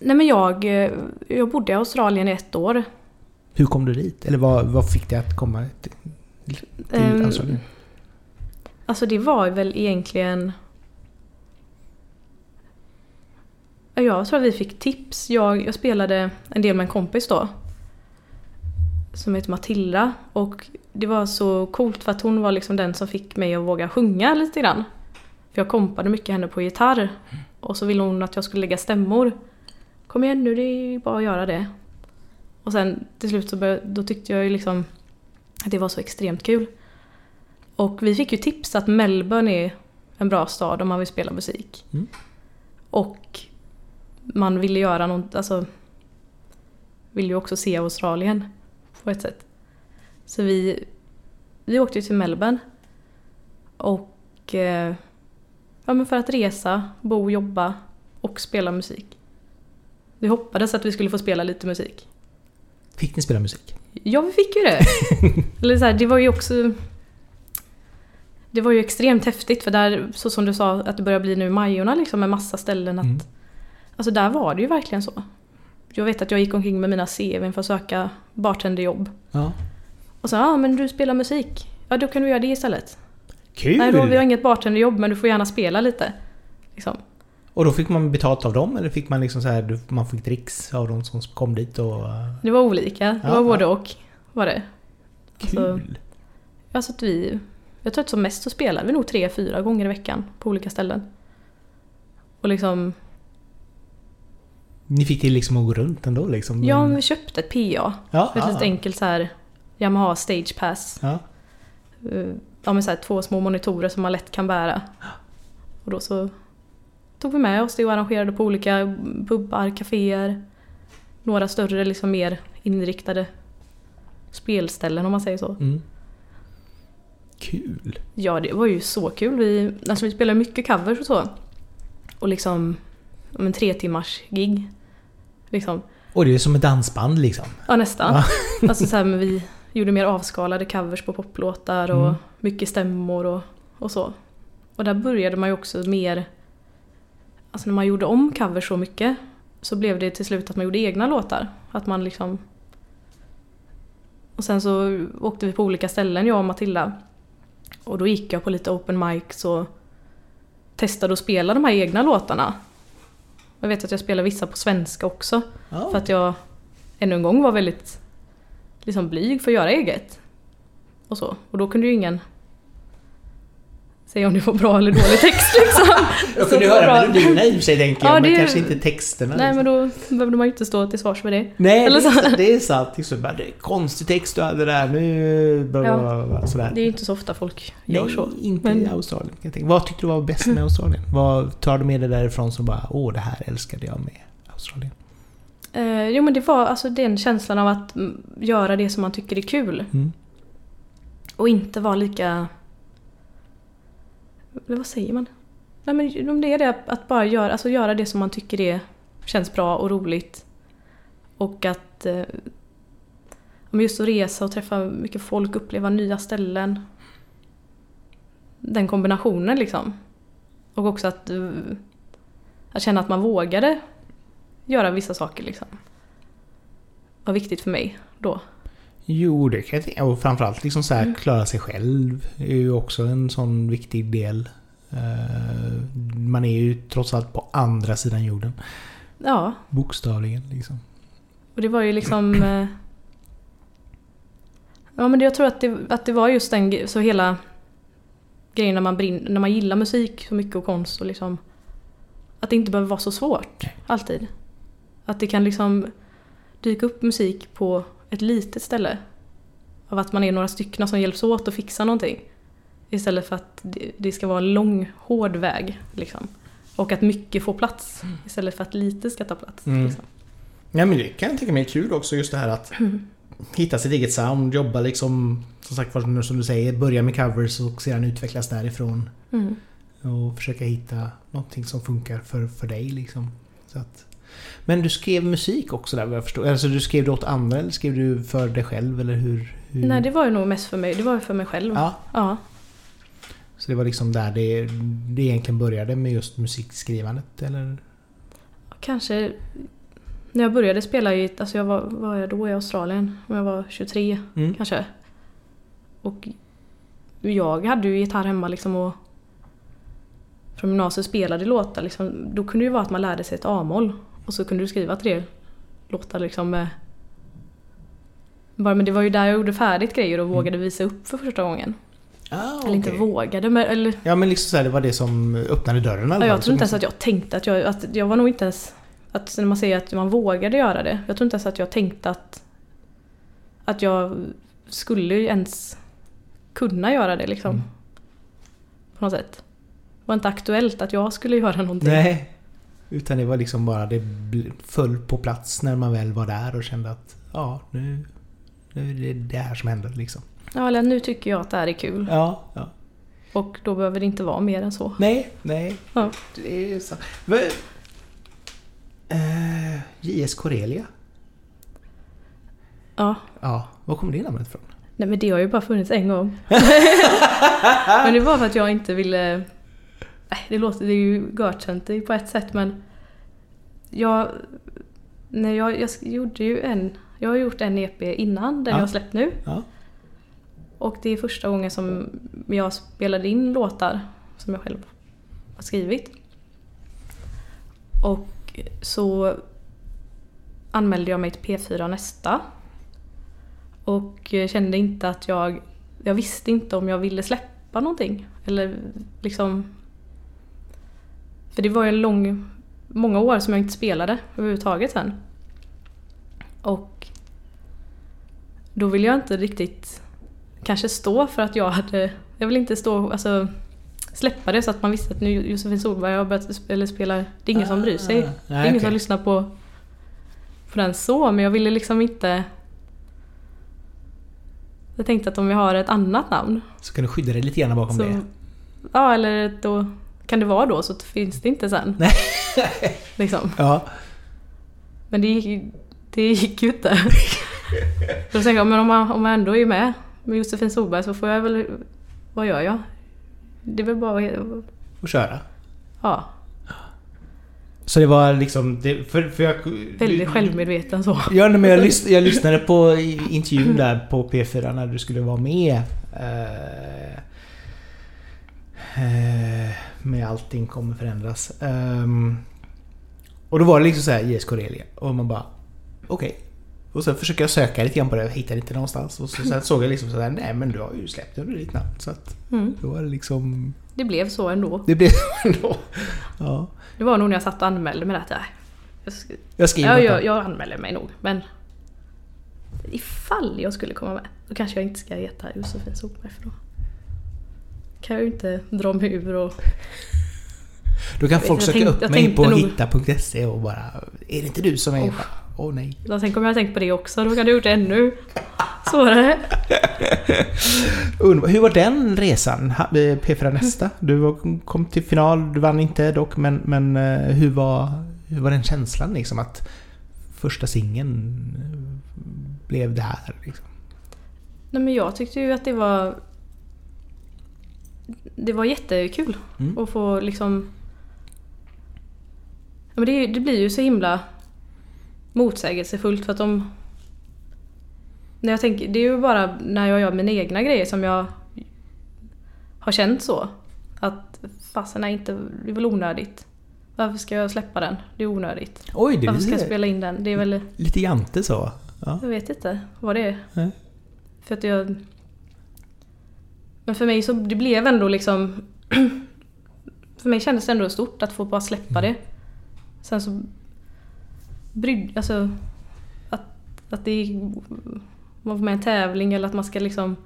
Nej men jag, eh, jag bodde i Australien i ett år. Hur kom du dit? Eller vad, vad fick dig att komma till, till Ehm, Australien? Alltså det var väl egentligen... Ja, Jag tror att vi fick tips. Jag, jag spelade en del med en kompis då. Som heter Matilda. Och det var så coolt för att hon var liksom den som fick mig att våga sjunga lite grann. För jag kompade mycket henne på gitarr. Och så ville hon att jag skulle lägga stämmor. Kom igen nu, det är bara att göra det. Och sen till slut så började, då tyckte jag ju liksom att det var så extremt kul. Och vi fick ju tips att Melbourne är en bra stad om man vill spela musik. Mm. Och man ville göra något, alltså vill ju också se Australien på ett sätt. Så vi, vi åkte ju till Melbourne och eh, ja, men för att resa, bo, jobba och spela musik. Vi hoppades att vi skulle få spela lite musik. Fick ni spela musik? Ja, vi fick ju det. *laughs* Eller så här, det var ju också... Det var ju extremt häftigt för där, så som du sa, att det börjar bli nu i Majorna liksom med massa ställen att... Mm. Alltså där var det ju verkligen så. Jag vet att jag gick omkring med mina CVn för att söka bartenderjobb. Ja. Och så ja men du spelar musik. Ja då kan du göra det istället. Kul! Nej då, vi har inget bartenderjobb men du får gärna spela lite. Liksom. Och då fick man betalt av dem eller fick man liksom så här, man fick dricks av de som kom dit och... Det var olika. Det Ja, var både ja. och. Var det. Alltså- Kul! Alltså att vi... Jag tror att som mest så spelade vi nog tre, fyra gånger i veckan på olika ställen. Och liksom... Ni fick det liksom att gå runt ändå liksom? Ja, men vi köpte ett PA. ja, Ett litet enkelt så här Yamaha Stage Pass. Ja. Eh, Ja men så här, två små monitorer som man lätt kan bära. Och då så tog vi med oss det och arrangerade på olika pubbar, kaféer. Några större liksom mer inriktade spelställen om man säger så. Mm. Kul! Ja det var ju så kul. Vi, alltså, vi spelade mycket covers och så. Och liksom om en tre timmars gig. Liksom. Och det är som ett dansband liksom? Ja nästan. Ja. *laughs* Alltså så här, men vi gjorde mer avskalade covers på poplåtar och Mm. mycket stämmor och, och så. Och där började man ju också mer... Alltså när man gjorde om covers så mycket så blev det till slut att man gjorde egna låtar. Att man liksom... Och sen så åkte vi på olika ställen jag och Matilda. Och då gick jag på lite open mics och testade att spela de här egna låtarna. Jag vet att jag spelar vissa på svenska också. Ja. För att jag ännu en gång var väldigt liksom blyg för att göra eget. Och så. Och då kunde ju ingen säga om det var bra eller dålig text liksom. *laughs* Jag kunde det höra bra. melodierna i och för sig tänker jag, Ja, men det- kanske inte texterna. Nej liksom. men då behövde man ju inte stå till svars för det. Nej, Eller det, så. är, det är sant. Liksom, bara, det är konstig text du hade där. Nu... Bla, bla, bla, bla, sådär. Det är ju inte så ofta folk gör Nej, så. inte i Men- Australien. kan jag tänka. Vad tyckte du var bäst med *laughs* Australien? Vad tar du med dig därifrån som bara åh, det här älskade jag med Australien? Eh, jo men det var alltså den känslan av att göra det som man tycker är kul. Mm. Och inte vara lika... Eller vad säger man? Nej men om det är det att bara göra, alltså göra det som man tycker är, känns bra och roligt. Och att... Eh, just att resa och träffa mycket folk, uppleva nya ställen. Den kombinationen liksom. Och också att... Eh, att känna att man vågade göra vissa saker liksom. Var viktigt för mig då. Jo, det kan jag tänka. Och framförallt liksom så här, Mm. klara sig själv är ju också en sån viktig del. Eh, man är ju trots allt på andra sidan jorden. Ja, Bokstavligen liksom. Och det var ju liksom... eh, Ja men jag tror att det, att det var just den så hela grejen när man, brinn, när man gillar musik så mycket och konst och liksom... Att det inte behöver vara så svårt, alltid. Att det kan liksom dyka upp musik på ett litet ställe. Av att man är några stycken som hjälps åt att fixa någonting. Istället för att det, ska vara en lång, hård väg. Liksom. Och att mycket får plats istället för att lite ska ta plats. Mm. Liksom. Ja men det kan jag tänka mig är kul också just det här att *clears throat* hitta sitt eget sound, jobba liksom som sagt var som du säger, börja med covers och sedan utvecklas därifrån. Mm. Och försöka hitta någonting som funkar för, för dig liksom. Så att, men du skrev musik också där vad jag förstår. Alltså du skrev det åt andra eller skrev du för dig själv eller hur? hur? Nej, det var ju nog mest för mig. Det var för mig själv. Ja, Ja. så det var liksom där det, det egentligen började med just musikskrivandet eller? Kanske... När jag började spela i... Alltså jag var, var jag då i Australien? Om jag var 23 Mm. kanske. Och jag hade ju gitarr hemma liksom och... Från gymnasiet spelade låtar liksom. Då kunde det ju vara att man lärde sig ett A-moll. Och så kunde du skriva tre låtar liksom med... Bara, men det var ju där jag gjorde färdigt grejer och vågade visa upp för första gången. Ah, Eller inte okej. vågade men... Eller, Ja men liksom så här, det var det som öppnade dörren alla Ja, jag tror inte ens att jag tänkte att jag... Att jag var nog inte ens... Att när man säger att man vågade göra det. Jag tror inte ens att jag tänkte att... Att jag skulle ens kunna göra det liksom. Mm. På något sätt. Det var inte aktuellt att jag skulle göra någonting. Nej. Utan det var liksom bara det föll på plats när man väl var där och kände att ja, nu, nu är det det här som händer liksom. Ja, eller nu tycker jag att det här är kul. Ja, ja. Och då behöver det inte vara mer än så. Nej, nej. Ja. Det är så. Men, eh, JS Corelia. Ja. Ja, var kommer det namnet ifrån? Nej men det har ju bara funnits en gång. *laughs* men det var för att jag inte ville... Nej, det låter det är ju görtöntigt på ett sätt men... Jag... När jag, jag gjorde ju en... Jag har gjort en EP innan, den Ja. jag har släppt nu. Ja. Och det är första gången som jag spelade in låtar som jag själv har skrivit. Och så anmälde jag mig till P4 Nästa. Och kände inte att jag... Jag visste inte om jag ville släppa någonting. Eller liksom... För det var ju lång... Många år som jag inte spelade överhuvudtaget sen. Och då ville jag inte riktigt kanske stå för att jag hade... Jag vill inte stå... Alltså, släppa det så att man visste att nu Josefin Solberg har börjat sp- eller spelar... Det är ingen som bryr sig. Ah, det är ingen som lyssnar på, på den så, men jag ville liksom inte... Jag tänkte att om vi har ett annat namn Så kan du skydda dig lite grann bakom så... det. Ja, eller då kan det vara då så finns det inte sen. Nej. *laughs* liksom. Ja. Men det gick, det gick ju inte. *laughs* Då tänkte jag, men om man, om man ändå är med med Josefin Solberg så får jag väl... Vad gör jag? Det är väl bara att... Och köra. Ja, Så det var liksom... Det, för, för jag, väldigt självmedveten så. Ja, men jag, lys, jag lyssnade på intervjun där på P4 när du skulle vara med. Eh, med allting kommer förändras. Ehm, och då var det liksom så här JS Corelia. Och man bara... Okej. Och sen försöker jag söka lite grann på det och hittade inte någonstans. Och så, sen såg jag liksom sådär, nej men du har ju släppt under ditt namn. Så att Mm. då var det liksom... Det blev så ändå. Det blev *laughs* ändå... Ja. Det var nog när jag satt och anmälde mig att jag, jag, sk- Jag skriver ja, jag, jag anmäler mig nog. Men ifall jag skulle komma med, då kanske jag inte ska heta Josefin Solberg för då kan jag ju inte dra mig ur och... Då kan folk Jag söka upp jag mig på nog- hitta.se och bara... Är det inte du som är... Oh. Åh oh, nej. Jag tänker om jag har tänkt på det också, då kan det gjort det ännu svårare. *laughs* Hur var den resan? Eh, P4 Nästa? Du var, kom till final, du vann inte dock, men, men eh, hur, var, hur var den känslan liksom att första singeln eh, blev det här? Liksom? Nej men jag tyckte ju att det var... Det var jättekul Mm. att få liksom... Ja, men det, det blir ju så himla motsägelsefullt för att de... När jag tänker, det är ju bara när jag gör mina egna grejer som jag har känt så. Att fasen är inte, det är väl onödigt. Varför ska jag släppa den? Det är onödigt. Oj, det Varför ska jag spela in den? Det är väl... lite jante så. Ja. Jag vet inte vad det är. Nej. För att jag... Men för mig så det blev ändå liksom... *clears throat* för mig kändes det ändå stort att få bara släppa det. Sen så... Bryd, alltså... Att, att det man var med i en tävling eller att man ska liksom...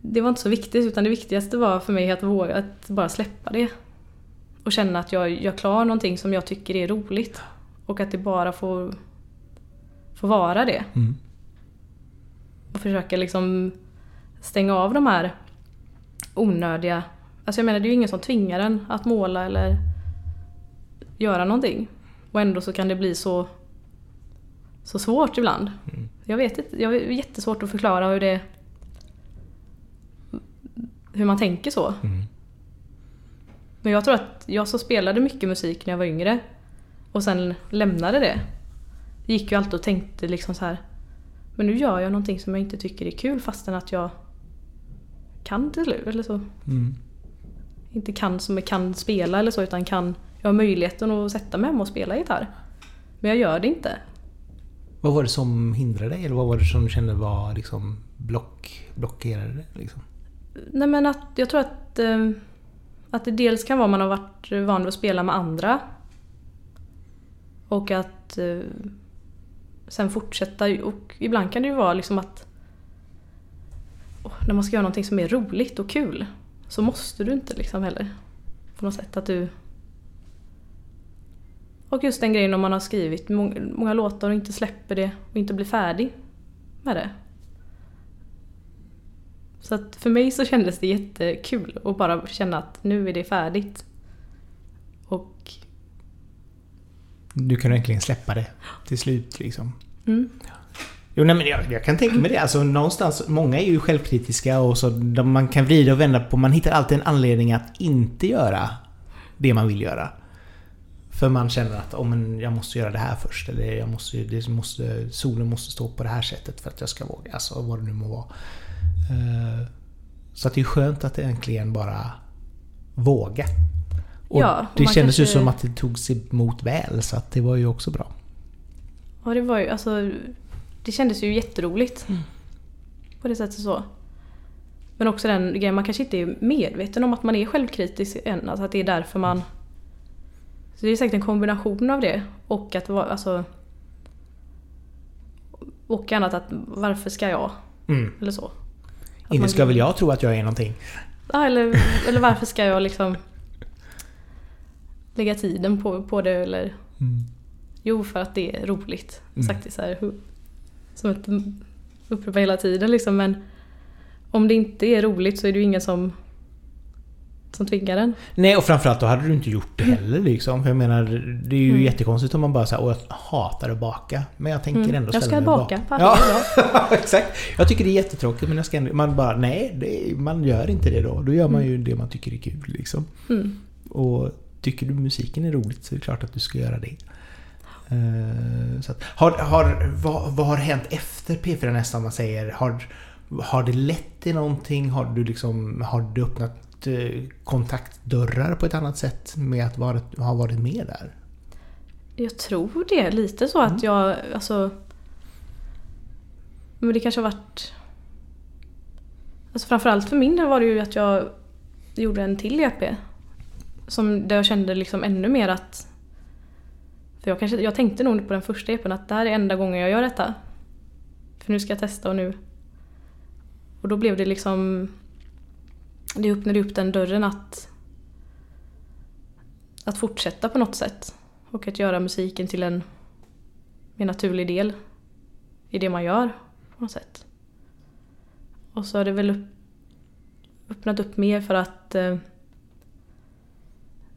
Det var inte så viktigt utan det viktigaste var för mig att våga att bara släppa det. Och känna att jag gör klar någonting som jag tycker är roligt. Och att det bara får, får vara det. Mm. Och försöka liksom stänga av de här onödiga... Alltså jag menar det är ju ingen som tvingar en att måla eller göra någonting. Och ändå så kan det bli så, så svårt ibland. Mm. Jag vet inte, jag är jättesvårt att förklara hur det... Hur man tänker så. Mm. Men jag tror att jag så spelade mycket musik när jag var yngre och sen lämnade det. Gick ju alltid och tänkte liksom så här. Men nu gör jag någonting som jag inte tycker är kul fastän att jag kan till slut eller så. Mm. Inte kan som jag kan spela eller så utan kan. Jag har möjligheten att sätta mig hemma och spela gitarr. Men jag gör det inte. Vad var det som hindrade dig? Eller vad var det som du kände var liksom block, blockerade det? Liksom? Nej men att jag tror att, eh, att det dels kan vara man har varit van vid att spela med andra. Och att eh, sen fortsätta. Och ibland kan det ju vara liksom att när man ska göra någonting som är roligt och kul så måste du inte liksom heller. På något sätt att du... Och just den grejen om man har skrivit många, många låtar och inte släpper det och inte blir färdig med det. Så att för mig så kändes det jättekul att bara känna att nu är det färdigt. Och Du kan äntligen släppa det till slut liksom. mm, Jo, nej, men jag, jag kan tänka mig det. Alltså någonstans, många är ju självkritiska och så man kan vrida och vända på. Man hittar alltid en anledning att inte göra det man vill göra. För man känner att oh, men jag måste göra det här först. Eller jag måste, det måste, solen måste stå på det här sättet för att jag ska våga. Alltså vad det nu må vara. Eh, Så att det är skönt att äntligen bara våga. Och Ja, det kändes ju kanske- som att det togs emot väl. Så att det var ju också bra. ja, det var ju alltså... Det kändes ju jätteroligt. På det sättet så. Men också den grejen, man kanske inte är medveten om att man är självkritisk än. Alltså att det är därför man... Så det är säkert en kombination av det. Och att vara, alltså... Och annat att varför ska jag? Mm. Eller så. Att Inte man- ska väl jag tro att jag är någonting. Ja, eller, eller varför ska jag liksom lägga tiden på, på det eller Jo, för att det är roligt. Mm. Sagt det så här, som ett upprepa hela tiden liksom. Men om det inte är roligt så är det ju ingen som, som tvingar en. Nej, och framförallt då hade du inte gjort det heller liksom. För jag menar, det är ju Mm. jättekonstigt om man bara säger åh jag hatar att baka. Men jag tänker Mm. ändå Jag ställa ska mig baka baka. varje Ja, *laughs* exakt. Jag tycker det är jättetråkigt men jag ska ändå, man bara nej, det, man gör inte det då. Då gör man ju det man tycker är kul liksom. Mm. Och tycker du musiken är roligt så är det klart att du ska göra det. Eh, Så att, har, har, vad, vad har hänt efter P4 nästan man säger? Har, har det lett till någonting? Har du, liksom, har du öppnat eh, kontaktdörrar på ett annat sätt med att vara, ha varit med där? Jag tror det. Lite så att Mm. jag, alltså... Men det kanske har varit... Alltså framförallt för min del var det ju att jag gjorde en till EP. Som, där jag kände liksom ännu mer att... För jag, kanske, jag tänkte nog på den första EPn att det här är enda gången jag gör detta. För nu ska jag testa och nu... Och då blev det liksom... Det öppnade upp den dörren att... Att fortsätta på något sätt. Och att göra musiken till en mer naturlig del i det man gör på något sätt. Och så har det väl upp, öppnat upp mer för att eh,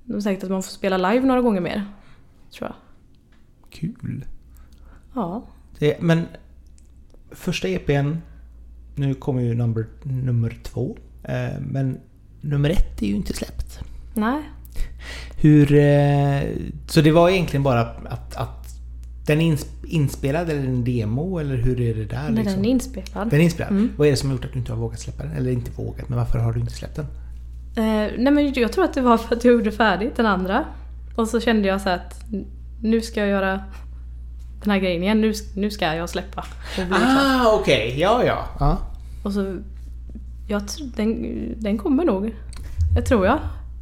de säkert att man får spela live några gånger mer. Tror jag. Kul! Ja. Det, men första EPn, nu kommer ju number, nummer två. Eh, men nummer ett är ju inte släppt. Nej. Hur... Eh, så det var egentligen bara att, att den är ins- inspelad eller en demo eller hur är det där? Men liksom? den är inspelad. Den är inspelad. Mm. Vad är det som har gjort att du inte har vågat släppa den? Eller inte vågat, men varför har du inte släppt den? Eh, nej men jag tror att det var för att jag gjorde färdigt den andra. Och så kände jag så att nu ska jag göra den här grejen igen. Nu, nu ska jag släppa. Ah, okej. Ja, ja. ja. och så... Jag tror, den, den kommer nog. Jag tror jag.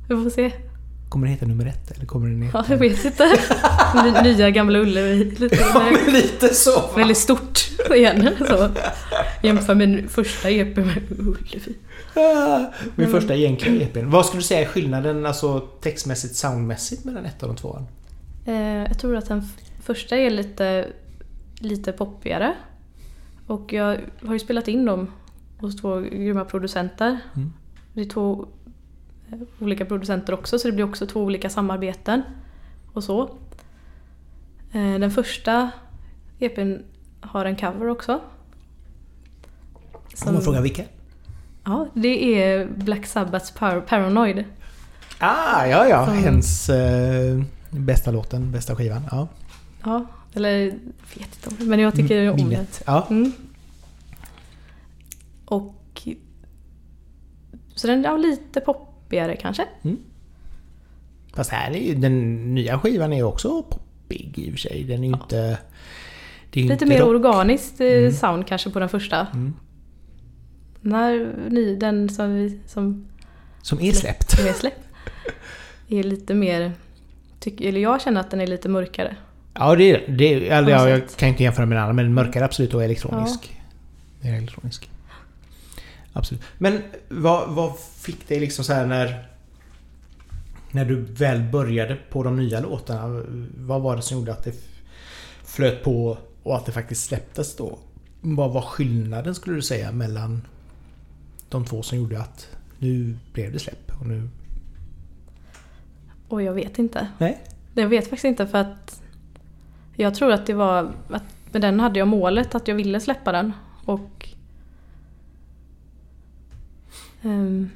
Vi får se. Kommer det heta nummer ett eller kommer den heta... Ja, jag vet inte. Ny- Nya gamla Ullevi. Lite Ja, men lite så. väldigt stort igen. Så. Jämför med första EP med Ullevi. Ah, Min första egentliga EPn. Vad skulle du säga är skillnaden alltså textmässigt, soundmässigt mellan ettan och tvåan? Eh, jag tror att den första är lite, lite poppigare. Och jag har ju spelat in dem hos två grymma producenter. Mm. Det är två eh, olika producenter också så det blir också två olika samarbeten. Och så. Eh, den första EPn har en cover också. Om man frågar vilka? Ja, det är Black Sabbaths Par- Paranoid. Ah, ja, ja. Som- Hens eh, bästa låten, bästa skivan. Ja. Ja, eller vet inte om det, men jag tycker Mm, om den. minnet. Ja. Mm. Och... Så den är lite poppigare kanske. Fast här är ju, den nya skivan är ju också poppig i och för sig. Den är ju inte... Det är Lite inte mer rock. organiskt eh, Mm. sound kanske på den första. Mm. Den här ny, den som, vi, som, Som är släppt. som är släppt *laughs* är lite mer... Tyck, eller jag känner att den är lite mörkare. Ja, det är det. Eller, ja, jag kan inte jämföra med den andra, men mörkare absolut och elektronisk. Är elektronisk. Absolut. Men vad, vad fick dig liksom så här när... När du väl började på de nya låtarna, vad var det som gjorde att det flöt på och att det faktiskt släpptes då? Vad var skillnaden skulle du säga mellan de två som gjorde att nu blev det släpp och nu... Och jag vet inte. Nej. Jag vet faktiskt inte för att jag tror att det var att med den hade jag målet att jag ville släppa den och ehm,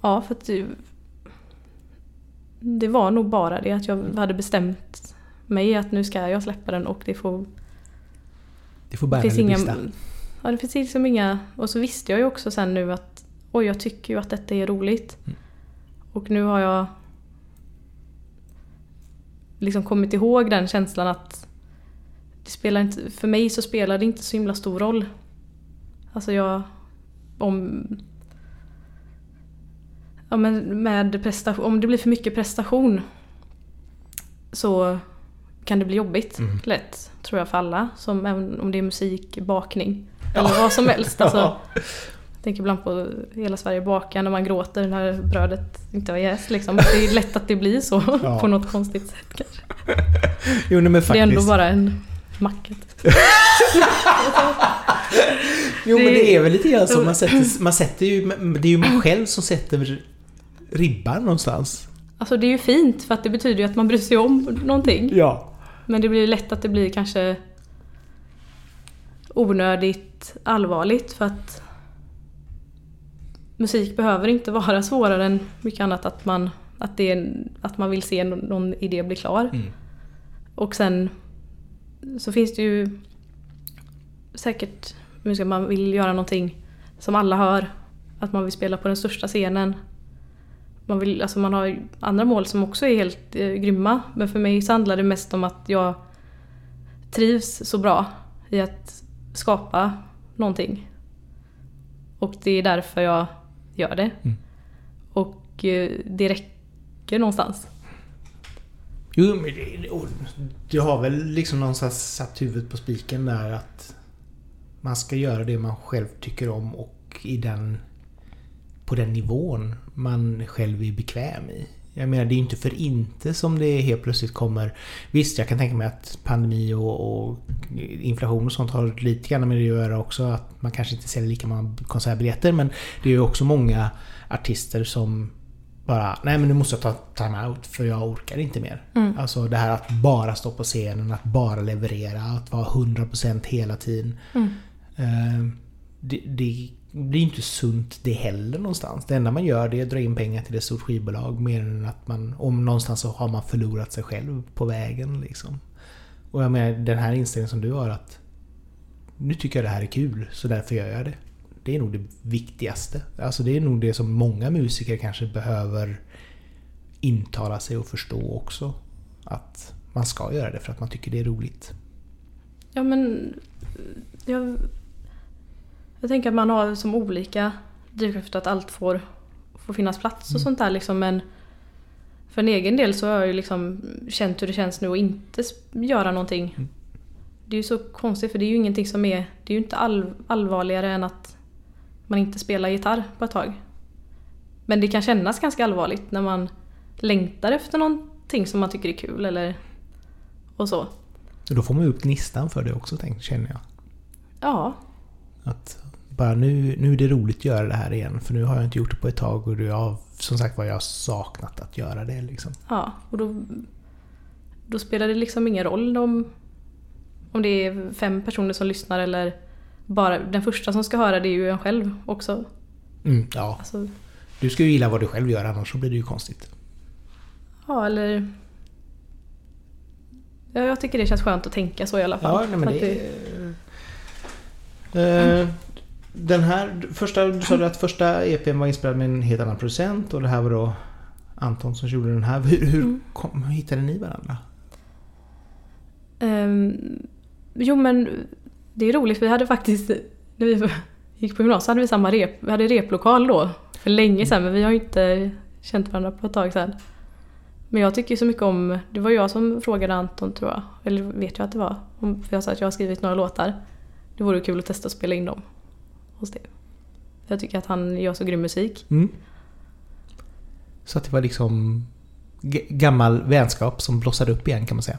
Ja, för att det, det var nog bara det att jag hade bestämt mig att nu ska jag släppa den och det får Det får bära eller inga, brista. ja, det finns liksom inga... Och så visste jag ju också sen nu att oj, jag tycker ju att detta är roligt. Mm. Och nu har jag liksom kommit ihåg den känslan att det spelar inte, för mig så spelar det inte så himla stor roll. Alltså jag... Om... Ja men med prestation, om det blir för mycket prestation så kan det bli jobbigt Mm. lätt, tror jag för alla. Som, även om det är musik, bakning eller vad som helst. Alltså, *laughs* Ja. Tänker ibland på Hela Sverige bakar när man gråter när brödet inte var jäst. Liksom. Det är lätt att det blir så *laughs* Ja. på något konstigt sätt kanske. *laughs* Jo, nej, men Det är faktiskt. ändå bara en macka. *laughs* Jo men Det- det är väl lite grann så. Man sätter, man sätter ju... Det är ju man själv som sätter ribban någonstans. Alltså det är ju fint för att det betyder ju att man bryr sig om någonting. Ja. Men det blir lätt att det blir kanske onödigt allvarligt för att musik behöver inte vara svårare än mycket annat att man, att det att man vill se någon, någon idé bli klar. Mm. Och sen så finns det ju säkert musiker man vill göra någonting som alla hör. Att man vill spela på den största scenen. Man, vill, alltså man har andra mål som också är helt eh, grymma. Men för mig så handlar det mest om att jag trivs så bra i att skapa någonting. Och det är därför jag gör det. Mm. Och eh, det räcker någonstans. Jo, men det, du har väl liksom någonstans satt huvudet på spiken där att man ska göra det man själv tycker om och i den på den nivån man själv är bekväm i. Jag menar, det är ju inte för inte som det helt plötsligt kommer... Visst, jag kan tänka mig att pandemi och, och inflation och sånt har lite grann med det att göra också. Att man kanske inte säljer lika många konsertbiljetter. Men det är ju också många artister som bara Nej men nu måste jag ta time-out för jag orkar inte mer. Mm. Alltså det här att bara stå på scenen, att bara leverera, att vara 100% hela tiden. Mm. Eh, det, det blir inte sunt det heller någonstans. Det enda man gör det är att dra in pengar till ett stort skivbolag mer än att man, om någonstans så har man förlorat sig själv på vägen liksom. Och jag menar den här inställningen som du har att nu tycker jag det här är kul så därför gör jag det. Det är nog det viktigaste. Alltså det är nog det som många musiker kanske behöver intala sig och förstå också. Att man ska göra det för att man tycker det är roligt. Ja men... Jag, jag tänker att man har som olika drivkrafter att allt får, får finnas plats och Mm. sånt där liksom men för en egen del så har jag ju liksom känt hur det känns nu att inte göra någonting. Mm. Det är ju så konstigt för det är ju ingenting som är... Det är ju inte all, allvarligare än att man inte spelar gitarr på ett tag. Men det kan kännas ganska allvarligt när man längtar efter någonting som man tycker är kul eller... Och så. Då får man ju upp gnistan för det också tänk, känner jag. Ja, Att bara nu, nu är det roligt att göra det här igen för nu har jag inte gjort det på ett tag och jag har som sagt var jag har saknat att göra det liksom. Ja, och då, då spelar det liksom ingen roll om, om det är fem personer som lyssnar eller bara den första som ska höra det är ju en själv också. Mm, ja, Alltså, du ska ju gilla vad du själv gör annars så blir det ju konstigt. ja, eller... Ja, jag tycker det känns skönt att tänka så i alla fall. Ja, nej, men Att det... Eh, den här, första, du sa att första EPn var inspelad med en helt annan producent och det här var då Anton som gjorde den här. Hur, hur, Mm. kom, hur hittade ni varandra? Ehm, jo men det är roligt för vi hade faktiskt, när vi gick på gymnasiet hade vi samma rep, vi hade replokal då. För länge sedan men vi har ju inte känt varandra på ett tag sedan. Men jag tycker så mycket om, det var jag som frågade Anton tror jag, eller vet jag att det var. För jag sa att jag har skrivit några låtar. Det vore kul att testa att spela in dem hos det. Jag tycker att han gör så grym musik. Mm. Så att det var liksom gammal vänskap som blossade upp igen kan man säga.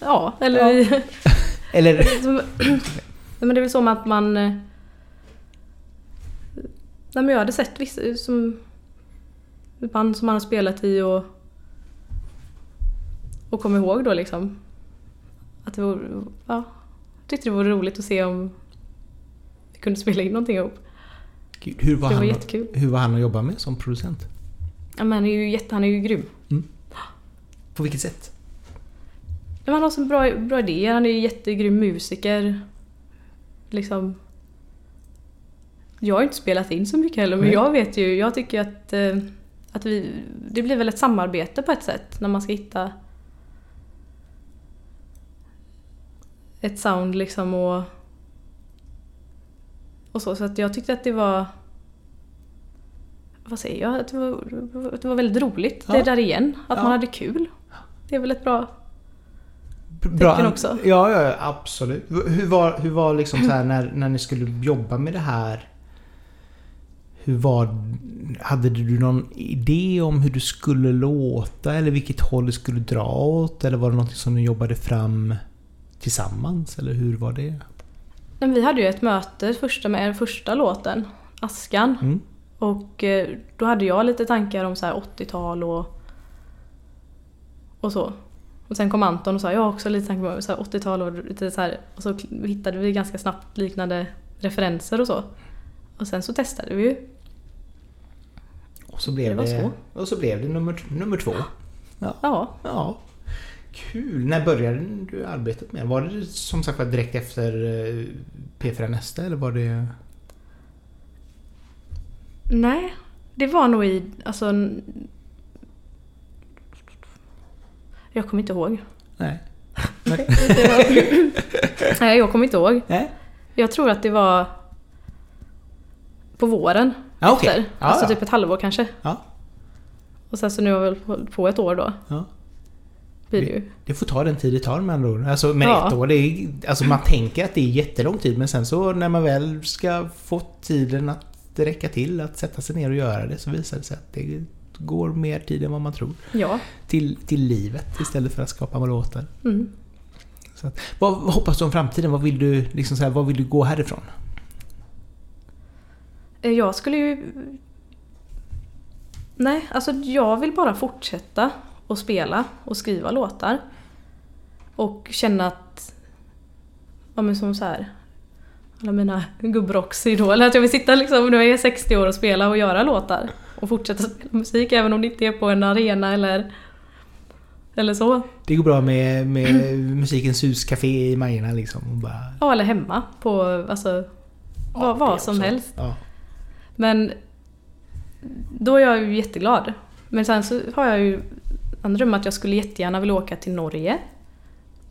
Ja, eller... *laughs* Eller som- *clears throat* Nej, men det är väl så att man... eh, Nej men jag hade sett vissa som... Band som man har spelat i och... Och kom ihåg då liksom. Att det var... Ja. Jag tyckte det var roligt att se om kunde spela in någonting ihop. Gud, hur, var Det var han, jättekul. hur var han att jobba med som producent? Ja, men han är ju jätte... Han är ju grym. På vilket sätt? Men han har så bra, bra idéer. Han är ju jättegrym musiker. Liksom... Jag har inte spelat in så mycket heller men Nej. jag vet ju, jag tycker att, eh, att vi, det blir väl ett samarbete på ett sätt när man ska hitta ett sound liksom och och så. Så att jag tyckte att det var vad säger jag? Att det var, att det var väldigt roligt. Ja. Det där igen. Att Ja. man hade kul. Det är väl ett bra... Bra. Också. Ja, ja, ja, absolut. Hur var, hur var liksom så här när, när ni skulle jobba med det här? Hur var... Hade du någon idé om hur du skulle låta eller vilket håll du skulle dra åt? Eller var det något som ni jobbade fram tillsammans? Eller hur var det? Men vi hade ju ett möte första med den första låten, Askan. Mm. Och eh, då hade jag lite tankar om så här 80-tal och, och så. Och sen kom Anton och sa jag har också lite tankar så här 80-tal och lite så här. Och så hittade vi ganska snabbt liknande referenser och så. Och sen så testade vi ju. Och så blev Det det, var Och så blev det nummer, nummer två. Ja, Ja. Kul! När började du arbetet med? Var det som sagt var direkt efter eh, P4 Nästa eller var det... nej. Det var nog i, alltså... Jag kommer inte ihåg. Nej. Var, *laughs* nej, jag kommer inte ihåg. Nej? Jag tror att det var på våren Ja, okej. efter. Ja, alltså ja. typ ett halvår kanske. Ja. Och sen så nu har vi väl hållit på ett år då. Blir det ju. Det får ta den tid det tar med andra ord. Alltså, men Ja. ett år, det är, alltså man tänker att det är jättelång tid men sen så när man väl ska få tiden att räcka till att sätta sig ner och göra det så visar det sig att det går mer tid än vad man tror. Ja. Till, till livet istället för att skapa låtar. Mm. Så att, vad, vad hoppas du om framtiden? Vad vill du, liksom så här, vad vill du gå härifrån? Eh, Jag skulle ju... Nej, alltså jag vill bara fortsätta och spela och skriva låtar. Och känna att... Ja men som så här. Alla mina gubbrocksidoler. Att jag vill sitta liksom, nu är jag 60 år och spela och göra låtar. Och fortsätta spela musik även om det inte är på en arena eller... Eller så. Det går bra med, med Musikens huscafé i Majorna liksom. Och bara, Ja, eller hemma på alltså... vad, Ja, vad det som också. helst. Ja. Men då är jag ju jätteglad. Men sen så har jag ju en dröm att jag skulle jättegärna vilja åka till Norge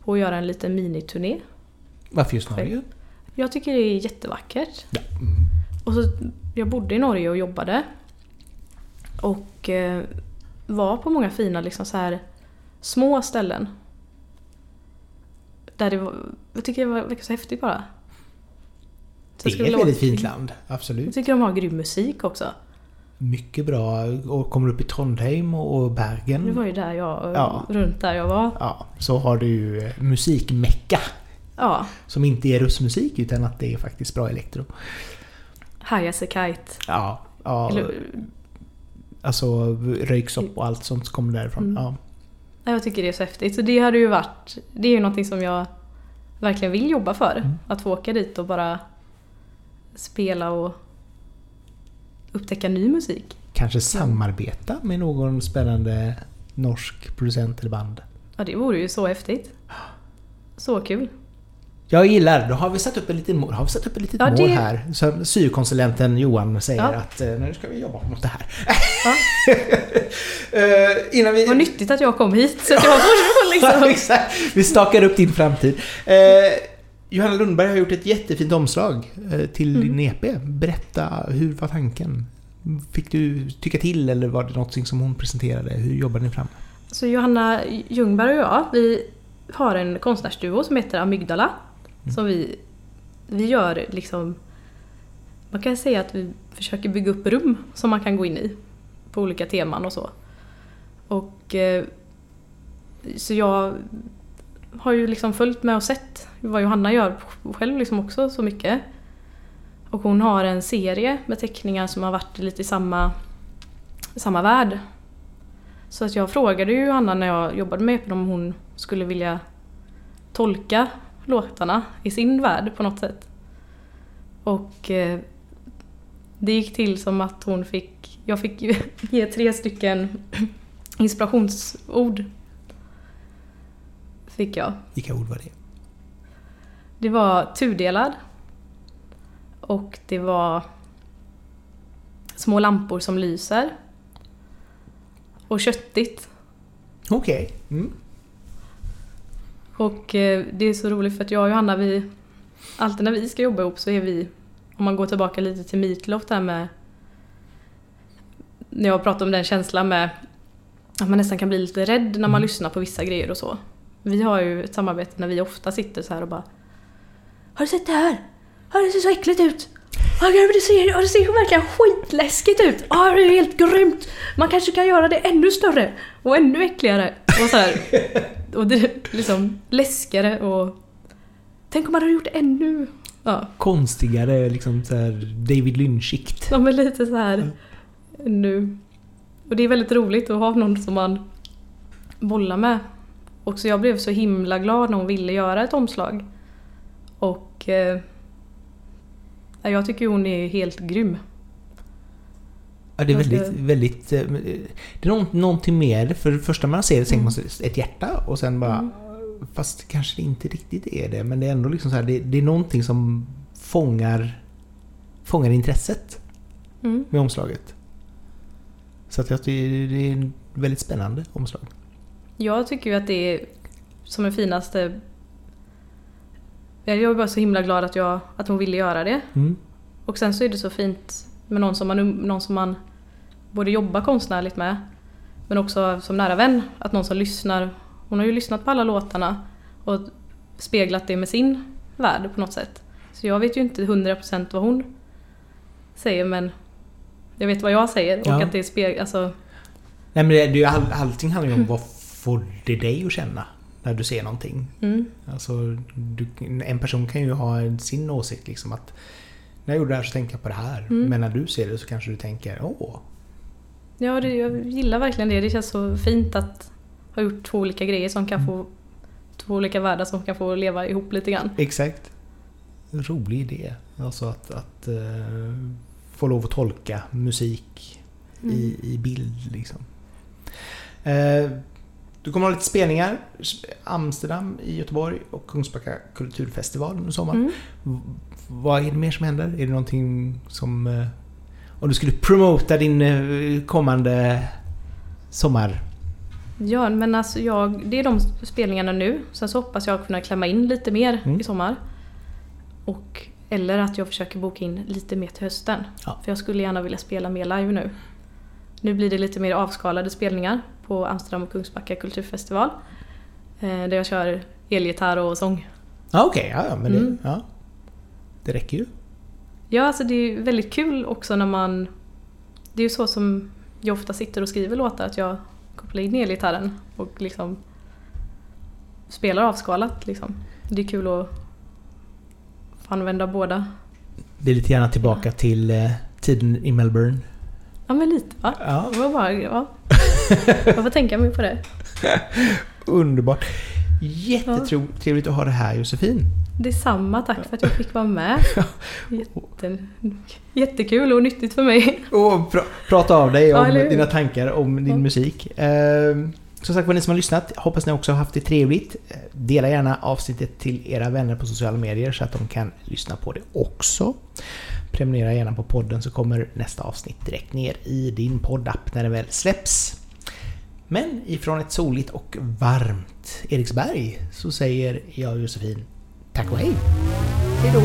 och göra en liten miniturné. Varför just Norge? Jag tycker det är jättevackert. Ja. Mm. Och så, jag bodde i Norge och jobbade. Och eh, var på många fina liksom så här små ställen. Där det var, jag tycker det var- verkar så häftigt bara. Så jag Det är ett väldigt fint land, Jag absolut. tycker de har grym musik också. Mycket bra. Och kommer upp i Trondheim och Bergen. Det var ju där jag, Ja. runt där jag var. Ja, så har du ju eh, musikmecka. Ja, Som inte är russmusik utan att det är faktiskt bra elektro. High as a Kite. Ja, ja Eller, alltså röyksopp och allt sånt kommer därifrån. Mm. Ja. jag tycker det är så häftigt. Så det hade ju varit, det är ju någonting som jag verkligen vill jobba för. Mm. Att få åka dit och bara spela och upptäcka ny musik. Kanske samarbeta med någon spännande norsk producent eller band. Ja, det vore ju så häftigt. Så kul. Jag gillar, då har vi satt upp ett litet mål, har vi satt upp ett litet Ja, mål det- här. Så syrkonsulenten Johan säger Ja. att eh, nu ska vi jobba mot det här. Ja. *laughs* Eh, innan vi... Vad nyttigt att jag kom hit så att jag får *laughs* liksom... Vi stakar upp din framtid. Eh, Johanna Lundberg har gjort ett jättefint omslag eh, till Mm. din EP. Berätta, hur var tanken? Fick du tycka till eller var det något som hon presenterade? Hur jobbade ni fram? Så Johanna Ljungberg och jag, vi har en konstnärsduo som heter Amygdala. Som vi, vi gör liksom... Man kan säga att vi försöker bygga upp rum som man kan gå in i. På olika teman och så. Och... eh, Så jag har ju liksom följt med och sett vad Johanna gör själv liksom också så mycket. Och hon har en serie med teckningar som har varit lite i samma, samma värld. Så att jag frågade ju Johanna när jag jobbade med EPN om hon skulle vilja tolka låtarna i sin värld på något sätt. Och eh, det gick till som att hon fick, jag fick *laughs* ge tre stycken inspirationsord. Fick jag. Vilka ord var det? Det var tudelad. Och det var små lampor som lyser. Och köttigt. Okej. Okay. Mm. Och eh, det är så roligt för att jag och Johanna, vi, alltid när vi ska jobba ihop så är vi, om man går tillbaka lite till Meatloaf där med, när jag pratar om den känslan med att man nästan kan bli lite rädd när man mm. lyssnar på vissa grejer och så. Vi har ju ett samarbete när vi ofta sitter så här och bara Har du sett det här? Det ser så äckligt ut! det, ser, det ser verkligen skitläskigt ut! Ja, det är helt grymt! Man kanske kan göra det ännu större och ännu äckligare. Och så här. *laughs* Och det liksom läskigare och... Tänk om man hade gjort ännu... Ja. Konstigare, liksom så här David Lynch-ikt. Ja, men lite så här... Nu. Och det är väldigt roligt att ha någon som man bollar med. Och så jag blev så himla glad när hon ville göra ett omslag. Och... Eh, jag tycker hon är helt grym. Ja, det är väldigt, väldigt... Eh, det är någonting mer. För det första man ser det tänker man ett hjärta och sen bara... Mm. Fast kanske det inte riktigt är det. Men det är ändå liksom så här, det, det är någonting som fångar, fångar intresset mm. med omslaget. Så att jag tycker det är en väldigt spännande omslag. Jag tycker ju att det är som det finaste jag är bara så himla glad att, jag, att hon ville göra det. Mm. Och sen så är det så fint med någon som, man, någon som man både jobbar konstnärligt med men också som nära vän. Att någon som lyssnar. Hon har ju lyssnat på alla låtarna och speglat det med sin värld på något sätt. Så jag vet ju inte 100% vad hon säger men jag vet vad jag säger och ja. att det speglar... Alltså... Nej men det, det, all, allting handlar ju om vad får det dig att känna? när du ser någonting. Mm. Alltså, du, en person kan ju ha sin åsikt liksom att när jag gjorde det här så tänkte jag på det här. Mm. Men när du ser det så kanske du tänker åh. Ja, det, jag gillar verkligen det. Det känns så fint att ha gjort två olika grejer som kan mm. få två olika världar som kan få leva ihop lite grann. Exakt. Rolig idé. Alltså att, att uh, få lov att tolka musik i, mm. i bild liksom. Uh, du kommer ha lite spelningar. Amsterdam i Göteborg och Kungsbacka kulturfestival under sommaren. Mm. Vad är det mer som händer? Är det någonting som... Eh, om du skulle promota din eh, kommande sommar? Ja, men alltså jag, det är de spelningarna nu. Sen så hoppas jag kunna klämma in lite mer mm. i sommar. Och, eller att jag försöker boka in lite mer till hösten. Ja. För jag skulle gärna vilja spela mer live nu. Nu blir det lite mer avskalade spelningar på Amsterdam och Kungsbacka kulturfestival. Eh, där jag kör elgitarr och sång. Ah, Okej, okay. ja, men det, mm. ja. det räcker ju. Ja, alltså det är väldigt kul också när man... Det är ju så som jag ofta sitter och skriver låtar, att jag kopplar in elgitarren och liksom spelar avskalat. Liksom. Det är kul att få använda båda. Det är lite gärna tillbaka ja. till eh, tiden i Melbourne. Ja men lite va? Ja. Det var bara, ja. *laughs* *laughs* Jag får tänka mig på det. Underbart. Jättetrevligt att ha det här Josefin. Detsamma, tack för att jag fick vara med. *laughs* Jätte, jättekul och nyttigt för mig. Och pra, prata av dig om ja, dina tankar om din musik. Eh, som sagt var, ni som har lyssnat, hoppas ni också har haft det trevligt. Dela gärna avsnittet till era vänner på sociala medier så att de kan lyssna på det också. Prenumerera gärna på podden så kommer nästa avsnitt direkt ner i din poddapp när den väl släpps. Men ifrån ett soligt och varmt Eriksberg så säger jag och Josefin tack och hej! Hejdå!